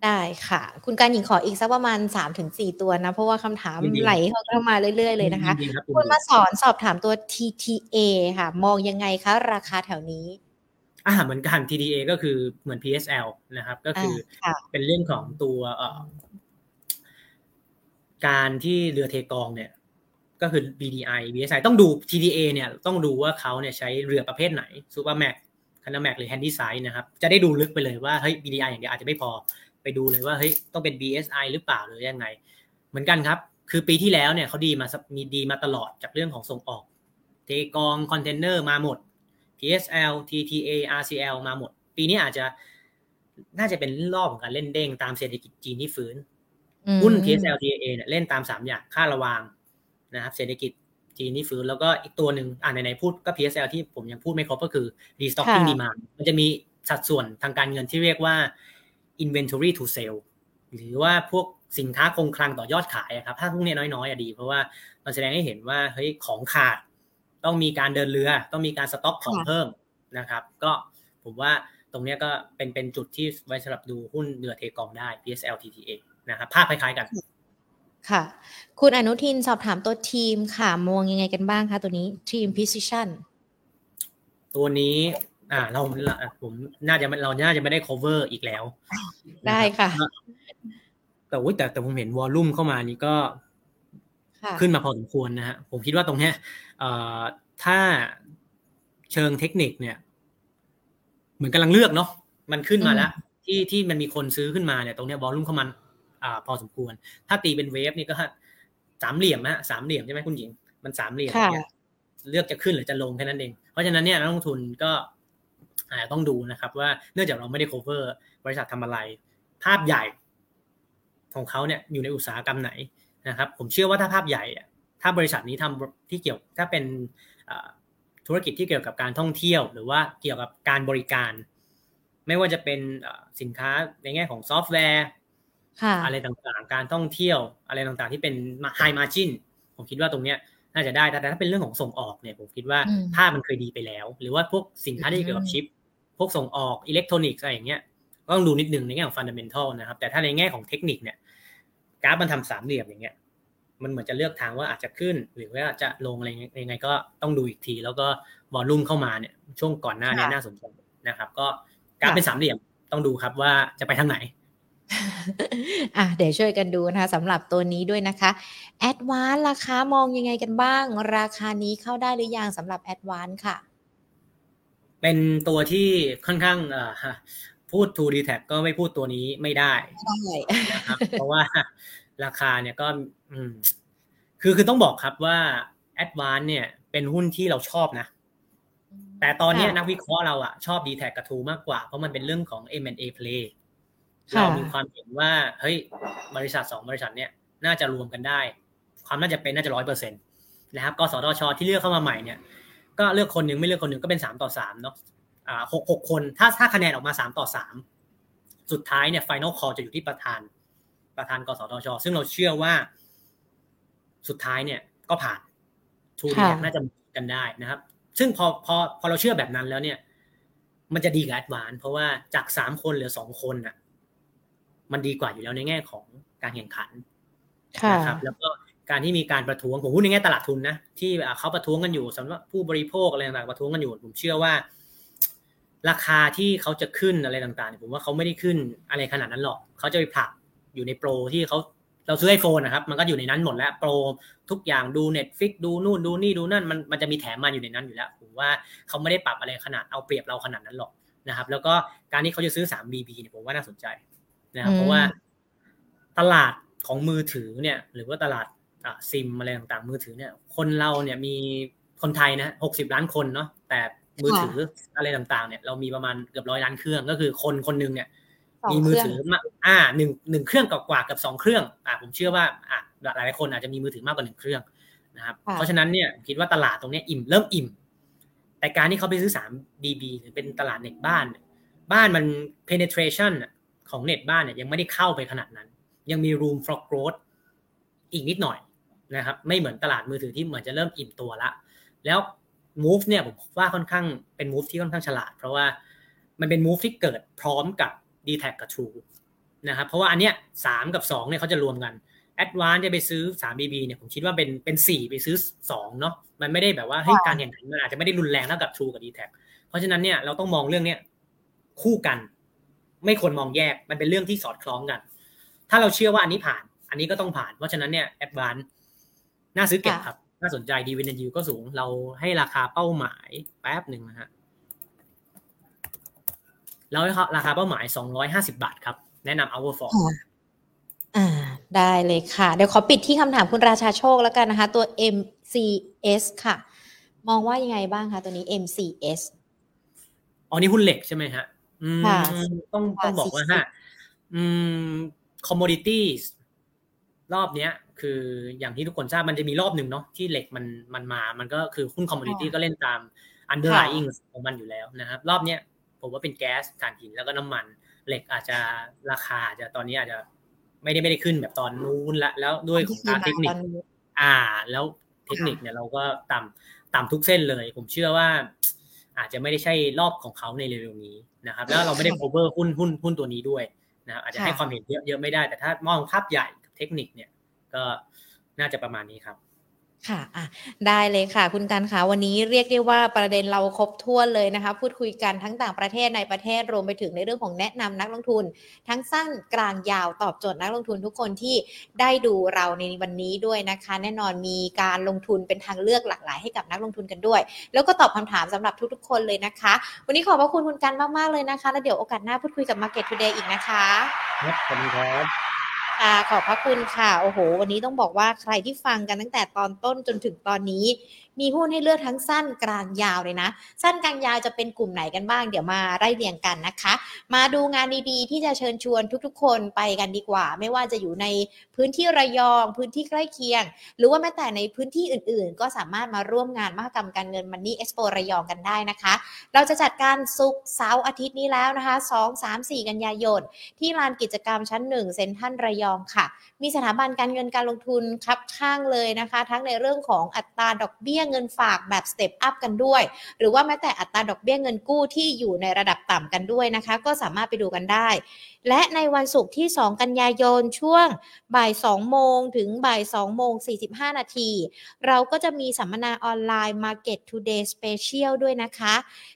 ได้ค่ะ คุณการหญิงขออีกสักประมาณสามถึงสี่ตัวนะ เพราะว่าคำถามไหลเข้ามาเรื่อยๆเลยนะคะคุณมาสอนสอบถามตัว TTA ค่ะ มองยังไงคะราคาแถวนี้อ่าเหมือนกัน TDA ก็คือเหมือน PSL นะครับ ก็คือเป็นเรื่องของตัว การที่เรือเทกองเนี่ยก็คือ BDI BSI ต้องดู TDA เนี่ยต้องดูว่าเขาเนี่ยใช้เรือประเภทไหนซูเปอร์แม็กPanamax หรือ Handysize นะครับ จะได้ดูลึกไปเลยว่าเฮ้ย BDI อย่างเดียวอาจจะไม่พอไปดูเลยว่าเฮ้ยต้องเป็น BSI หรือเปล่าหรือยังไง เหมือนกันครับ คือปีที่แล้วเนี่ยเขาดีมามีดีมาตลอดจากเรื่องของส่งออก เทกองคอนเทนเนอร์มาหมด PSL TTA RCL มาหมด ปีนี้อาจจะน่าจะเป็นรอบของการเล่นเด้งตามเศรษฐกิจจีนที่ฟื้น หุ้น PSL TTA เนี่ยเล่นตามสามอย่างค่าระวางนะครับเศรษฐกิจจีนที่ฟื้นแล้วก็อีกตัวหนึ่งอ่าไหนๆพูดก็ PSL ที่ผมยังพูดไม่ครบก็คือ restocking demand มันจะมีสัดส่วนทางการเงินที่เรียกว่า inventory to sale หรือว่าพวกสินค้าคงคลังต่อยอดขายครับ ถ้าพวกนี้น้อยๆอะดี เพราะว่ามันแสดงให้เห็นว่าเฮ้ยของขาด ต้องมีการเดินเรือ ต้องมีการสต็อกของเพิ่มนะครับ ก็ผมว่าตรงนี้ก็เป็นเป็นจุดที่ไว้สำหรับดูหุ้นเรือเทกองได้ PSL TTA นะครับภาพคล้ายๆกัน ค่ะ คุณอนุทินสอบถามตัวทีมค่ะ มองยังไงกันบ้างคะตัวนี้ทีม position ตัวนี้อ่าเราผมน่าจะเราน่าจะไม่ได้ cover อีกแล้ว ได้ค่ะ แต่แต่แต่ผมเห็นวอลลุ่มเข้ามานี่ก็ขึ้นมาพอสมควรนะฮะผมคิดว่าตรงเนี้ยถ้าเชิงเทคนิคเนี่ย เหมือนกำลังเลือกเนาะมันขึ้นมาแล้วที่ที่มันมีคนซื้อขึ้นมาเนี่ย ตรงเนี้ยวอลลุ่มเข้ามา อ่าพอสมควร ถ้าตีเป็นเวฟนี่ก็สามเหลี่ยมนะสามเหลี่ยมใช่ไหมคุณหญิง มันสามเหลี่ยมเนี่ยเลือกจะขึ้นหรือจะลงแค่นั้นเอง เพราะฉะนั้นเนี่ยนักลงทุนก็อาจจะต้องดูนะครับ ว่าเนื่องจากเราไม่ได้ cover บริษัททำอะไร ภาพใหญ่ของเขาเนี่ยอยู่ในอุตสาหกรรมไหนนะครับ ผมเชื่อว่าถ้าภาพใหญ่ถ้าบริษัทนี้ทำที่เกี่ยวถ้าเป็นธุรกิจที่เกี่ยวกับการท่องเที่ยว หรือว่าเกี่ยวกับการบริการ ไม่ว่าจะเป็นสินค้าในแง่ของซอฟต์แวร์ อะไรต่างๆ การท่องเที่ยวอะไรต่างๆ ที่เป็น high margin ผมคิดว่าตรงเนี้ยน่าจะได้ แต่ถ้าเป็นเรื่องของส่งออกเนี่ยผมคิดว่าภาพมันเคยดีไปแล้ว หรือว่าพวกสินค้าที่เกี่ยวกับชิป พวกส่งออกอิเล็กทรอนิกส์อะไรอย่างเงี้ยก็ต้องดูนิดนึงในแง่ของ fundamental นะครับ แต่ถ้าในแง่ของเทคนิคเนี่ยกราฟมันทำสามเหลี่ยมอย่างเงี้ย มันเหมือนจะเลือกทางว่าอาจจะขึ้น หรือว่าจะลงอะไรยังไงก็ต้องดูอีกที แล้วก็วอลลุ่มเข้ามาเนี่ยช่วงก่อนหน้านี้น่าสนใจนะครับ ก็กราฟเป็นสามเหลี่ยมต้องดูครับว่าจะไปทางไหน อะเดี๋ยวช่วยกันดูนะคะสำหรับตัวนี้ด้วยนะคะแอดวานราคามองยังไงกันบ้าง ราคานี้เข้าได้หรือยังสำหรับแอดวานค่ะ เป็นตัวที่ค่อนข้างพูด 2D t a ก็ไม่พูดตัวนี้ไม่ได้ใช่นะครับเพราะว่าราคาเนี่ยก็อืมคือคือต้องบอกครับว่าแอดวานเนี่ย เป็นหุ้นที่เราชอบนะ แต่ตอนนี้นักวิเคราะห์เราอะชอบ d t แทกับทูมากกว่า เพราะมันเป็นเรื่องของ M&A play เรามีความเห็นว่าเฮ้ยบริษัทสองบริษัทเนี่ยน่าจะรวมกันได้ ความน่าจะเป็นน่าจะร้อยเปอร์เซ็นต์นะครับกสทช ที่เลือกเข้ามาใหม่เนี่ยก็เลือกคนหนึ่งไม่เลือกคนหนึ่งก็เป็นสามต่อสามเนาะอ่าหกหกคนถ้าถ้าคะแนนออกมาสามต่อสามสุดท้ายเนี่ยไฟนอลคอจะอยู่ที่ประธานประธานกสทช ซึ่งเราเชื่อว่า สุดท้ายเนี่ยก็ผ่านทูดีน่าจะกันได้นะครับ ซึ่งพอพอพอเราเชื่อแบบนั้นแล้วเนี่ย มันจะดีกับแอดวานเพราะว่าจากสามคนเหลือสองคนอะ มันดีกว่าอยู่แล้วในแง่ของการแข่งขันนะครับแล้วก็การที่มีการประท้วงผมพูดในแง่ตลาดทุนนะที่เขาประท้วงกันอยู่สำหรับผู้บริโภคอะไรต่างๆประท้วงกันอยู่ผมเชื่อว่า ราคาที่เขาจะขึ้นอะไรต่างๆผมว่าเขาไม่ได้ขึ้นอะไรขนาดนั้นหรอกเขาจะไปผลักอยู่ในโปรที่เขาเราซื้อไอโฟนนะครับ มันก็อยู่ในนั้นหมดแล้วโปรทุกอย่างดู Netflix ดูนู่นดูนี่ดูนั่นมันมันจะมีแถมมาอยู่ในนั้นอยู่แล้วผมว่าเขาไม่ได้ปรับอะไรขนาดเอาเปรียบเราขนาดนั้นหรอกนะครับ แล้วก็การที่เขาจะซื้อ 3BB เนี่ยผมว่าน่าสนใจ นะครับ เพราะว่าตลาดของมือถือเนี่ย หรือว่าตลาดซิมอะไรต่างๆ มือถือเนี่ย คนเราเนี่ยมีคนไทยนะหกสิบล้านคนเนาะแต่มือถืออะไรต่างๆ เนี่ย เรามีประมาณเกือบร้อยล้านเครื่องก็คือคนคนนึงเนี่ยมีมือถือมาอ่าหนึ่งหนึ่งเครื่องกว่ากับสองเครื่องอ่าผมเชื่อว่าอ่าหลายๆคนอาจจะมีมือถือมากกว่าหนึ่งเครื่องนะครับ เพราะฉะนั้นเนี่ยคิดว่าตลาดตรงนี้อิ่มเริ่มอิ่ม แต่การที่เขาไปซื้อสาม BB หรือเป็นตลาดเน็ตบ้าน บ้านมัน penetration ของเน็ตบ้านเนี่ยยังไม่ได้เข้าไปขนาดนั้น ยังมี room for growth อีกนิดหน่อยนะครับไม่เหมือนตลาดมือถือที่เหมือนจะเริ่มอิ่มตัวละ แล้ว move เนี่ยผมว่าค่อนข้างเป็น move ที่ค่อนข้างฉลาด เพราะว่ามันเป็น move ที่เกิดพร้อมกับ d t แทกับ True นะครับเพราะว่าอันเนี้ยสามกับสองเนี่ยเขาจะรวมกัน Advance จะไปซื้อ 3BB เนี่ยผมคิดว่าเป็นเป็นสี่ไปซื้อ2เนาะมันไม่ได้แบบว่าให้การแข่งขันมันอาจจะไม่ได้รุนแรงเท่ากับ True กับ d t แทเพราะฉะนั้นเนี่ยเราต้องมองเรื่องเนี้ยคู่กัน ไม่ควรมองแยกมันเป็นเรื่องที่สอดคล้องกัน ถ้าเราเชื่อว่าอันนี้ผ่าน อันนี้ก็ต้องผ่าน เพราะฉะนั้นเนี่ยแอดวานน่าซื้อเก็บครับ น่าสนใจดีเวนยูก็สูง เราให้ราคาเป้าหมายแป๊บหนึ่งนะฮะแล้วราคาเป้าหมาย 250 บาทครับ แนะนำ Our f o r อ่า ได้เลยค่ะ เดี๋ยวขอปิดที่คำถามคุณราชาโชคแล้วกันนะคะ ตัว MCS ค่ะ มองว่ายังไงบ้างคะตัวนี้ MCS อ๋อนี่หุ้นเหล็กใช่ไหมฮะ อืมต้องต้องบอกว่าฮะอืม commodities รอบเนี้ย คืออย่างที่ทุกคนทราบมันจะมีรอบหนึ่งเนาะที่เหล็กมันมันมา มันก็คือหุ้น commodity ก็เล่นตาม underlying ของมันอยู่แล้วนะครับ รอบเนี้ยผมว่าเป็นแก๊สถ่านหินแล้วก็น้ำมัน เหล็กอาจจะราคาอาจจะตอนนี้อาจจะไม่ได้ไม่ได้ขึ้นแบบตอนนู้นละแล้วด้วยของการเทคนิค อ่า แล้วเทคนิคเนี่ยเราก็ต่ำต่ำทุกเส้นเลย ผมเชื่อว่า อาจจะไม่ได้ใช่รอบของเขาในเร็วๆนี้ นะครับแล้วเราไม่ได้ cover หุ้นหุ้นหุ้นตัวนี้ด้วยนะครับอาจจะให้ความเห็นเยอะเยอะไม่ได้แต่ถ้ามองภาพใหญ่เทคนิคเนี่ยก็น่าจะประมาณนี้ครับ ค่ะอะ ได้เลยค่ะ คุณกันคะวันนี้เรียกได้ว่าประเด็นเราครบถ้วนเลยนะคะ พูดคุยกันทั้งต่างประเทศในประเทศรวมไปถึงในเรื่องของแนะนำนักลงทุน ทั้งสั้นกลางยาวตอบโจทย์นักลงทุนทุกคนที่ได้ดูเราในวันนี้ด้วยนะคะ แน่นอนมีการลงทุนเป็นทางเลือกหลากหลายให้กับนักลงทุนกันด้วย แล้วก็ตอบคำถามสำหรับทุกๆ คนเลยนะคะ วันนี้ขอบพระคุณคุณกันมากๆเลยนะคะ แล้วเดี๋ยวโอกาสหน้าพูดคุยกับ Market Today อีกนะคะครับขอบคุณครับ ค่ะขอบพระคุณค่ะ โอ้โห วันนี้ต้องบอกว่าใครที่ฟังกันตั้งแต่ตอนต้นจนถึงตอนนี้ มีหุ้นให้เลือกทั้งสั้นกลางยาวเลยนะ สั้นกลางยาวจะเป็นกลุ่มไหนกันบ้าง เดี๋ยวมาไล่เรียงกันนะคะ มาดูงานดีๆ ที่จะเชิญชวนทุกๆ คนไปกันดีกว่า ไม่ว่าจะอยู่ในพื้นที่ระยอง พื้นที่ใกล้เคียง หรือว่าแม้แต่ในพื้นที่อื่นๆ ก็สามารถมาร่วมงานมหกรรมการเงิน Money Expo ระยองกันได้นะคะ เราจะจัดการศุกร์เสาร์อาทิตย์นี้แล้วนะคะ 2 3 4 กันยายน ที่ลานกิจกรรมชั้น 1 เซ็นทรัลระยองค่ะ มีสถาบันการเงินการลงทุนคับคั่งเลยนะคะ ทั้งในเรื่องของอัตราดอกเบี้ยเงินฝากแบบ step up กันด้วย หรือว่าแม้แต่อัตราดอกเบี้ยเงินกู้ที่อยู่ในระดับต่ำกันด้วยนะคะ ก็สามารถไปดูกันได้ และในวันศุกร์ที่ 2 กันยายนช่วงบ่าย2โมงถึงบ่าย2โมง45 นาที เราก็จะมีสัมมนาออนไลน์ Market Today Special ด้วยนะคะ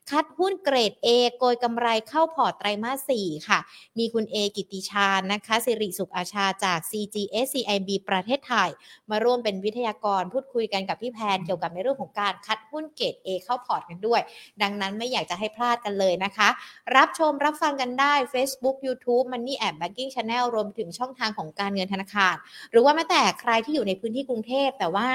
คัดหุ้นเกรด A โกยกำไรเข้าพอร์ตไตรมาส 4 ค่ะ มีคุณเอกิติชาญนะคะ สิริสุขอาชาจาก CGSCIB ประเทศไทย มาร่วมเป็นวิทยากรพูดคุยกันกับพี่แพนเกี่ยวกับในเรื่องของการคัดหุ้นเกรด A เข้าพอร์ตกันด้วย ดังนั้นไม่อยากจะให้พลาดกันเลยนะคะ รับชมรับฟังกันได้ Facebook YouTube Money App Banking Channel รวมถึงช่องทางของการเงินธนาคาร หรือว่าแม้แต่ใครที่อยู่ในพื้นที่กรุงเทพแต่ว่า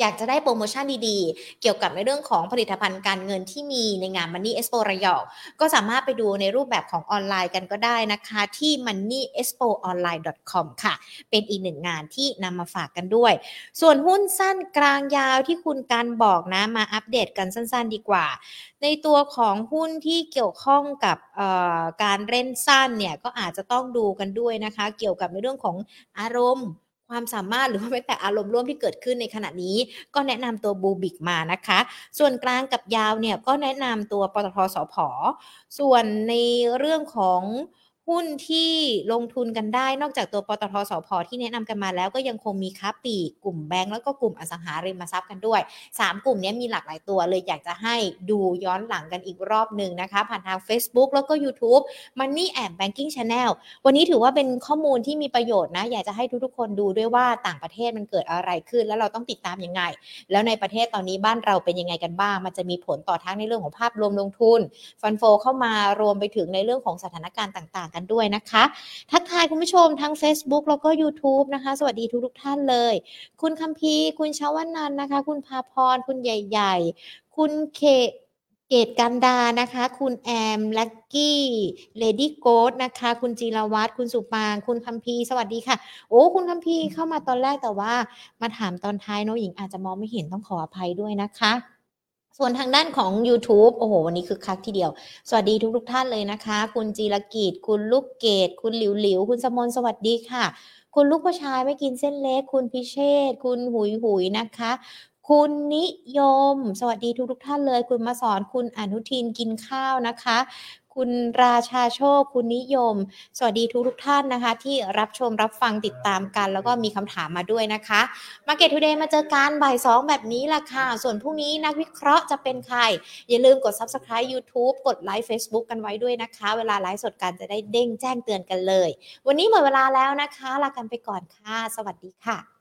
อยากจะได้โปรโมชั่นดีๆ เกี่ยวกับในเรื่องของผลิตภัณฑ์การเงินที่มีในงาน Money Expo ระยองก็สามารถไปดูในรูปแบบของออนไลน์กันก็ได้นะคะที่ moneyexpoonline.com ค่ะ เป็นอีกหนึ่งงานที่นำมาฝากกันด้วย ส่วนหุ้นสั้นกลางยาวที่คุณการบอกนะมาอัปเดตกันสั้นๆดีกว่า ในตัวของหุ้นที่เกี่ยวข้องกับการเล่นสั้นเนี่ยก็อาจจะต้องดูกันด้วยนะคะ เกี่ยวกับในเรื่องของอารมณ์ ความสามารถหรือว่าแม้แต่อารมณ์ร่วมที่เกิดขึ้นในขณะนี้ ก็แนะนำตัวบูบิกมานะคะ ส่วนกลางกับยาวเนี่ยก็แนะนำตัวปตทสพส่วนในเรื่องของ หุ้นที่ลงทุนกันได้นอกจากตัวปตทสพที่แนะนำกันมาแล้วก็ยังคงมีค้าปีกลุ่มแบงก์แล้วก็กลุ่มอสังหาริมทรัพย์กันด้วย 3 กลุ่มนี้มีหลากหลายตัวเลยอยากจะให้ดูย้อนหลังกันอีกรอบหนึ่งนะคะ ผ่านทาง Facebook แล้วก็ YouTube Money and Banking Channel วันนี้ถือว่าเป็นข้อมูลที่มีประโยชน์นะ อยากจะให้ทุกๆคนดูด้วยว่าต่างประเทศมันเกิดอะไรขึ้น แล้วเราต้องติดตามยังไง แล้วในประเทศตอนนี้บ้านเราเป็นยังไงกันบ้าง มันจะมีผลต่อทั้งในเรื่องของภาพรวมลงทุนfund flow เข้ามารวมไปถึงในเรื่องของสถานการณ์ต่างกันด้วยนะคะ ทักทายคุณผู้ชมทั้ง Facebook แล้วก็ YouTube นะคะ สวัสดีทุกทุกท่านเลย คุณคัมพีคุณชาวันนันนะคะ คุณพาพร คุณใหญ่ ๆ คุณเคเกตกันดานะคะ คุณแอม Lucky Lady Gold นะคะ คุณจีรวัตรคุณสุปาง คุณคัมพีสวัสดีค่ะ โอ้ คุณคัมพีเข้ามาตอนแรกแต่ว่ามาถามตอนท้ายน้องหญิงอาจจะมองไม่เห็นต้องขออภัยด้วยนะคะ ส่วนทางด้านของ YouTube โอ้โห วันนี้คือคักทีเดียว สวัสดีทุกทุกท่านเลยนะคะ คุณจีรกิจ คุณลูกเกด คุณหลิวหลิว คุณสมนสวัสดีค่ะ คุณลูกผู้ชายไม่กินเส้นเล็ก คุณพิเชษ คุณหุยหุยนะคะ คุณนิยม สวัสดีทุกทุกท่านเลย คุณมาสอน คุณอนุทินกินข้าวนะคะ คุณราชาโชค คุณนิยม สวัสดีทุกทุกท่านนะคะ ที่รับชมรับฟังติดตามกัน แล้วก็มีคำถามมาด้วยนะคะ Market Today มาเจอการบ่ายสองแบบนี้ล่ะค่ะ ส่วนพรุ่งนี้นักวิเคราะห์จะเป็นใคร อย่าลืมกด Subscribe YouTube กดไลค์ Facebook กันไว้ด้วยนะคะ เวลาไลฟ์สดกันจะได้เด้งแจ้งเตือนกันเลย วันนี้หมดเวลาแล้วนะคะ ลากันไปก่อนค่ะ สวัสดีค่ะ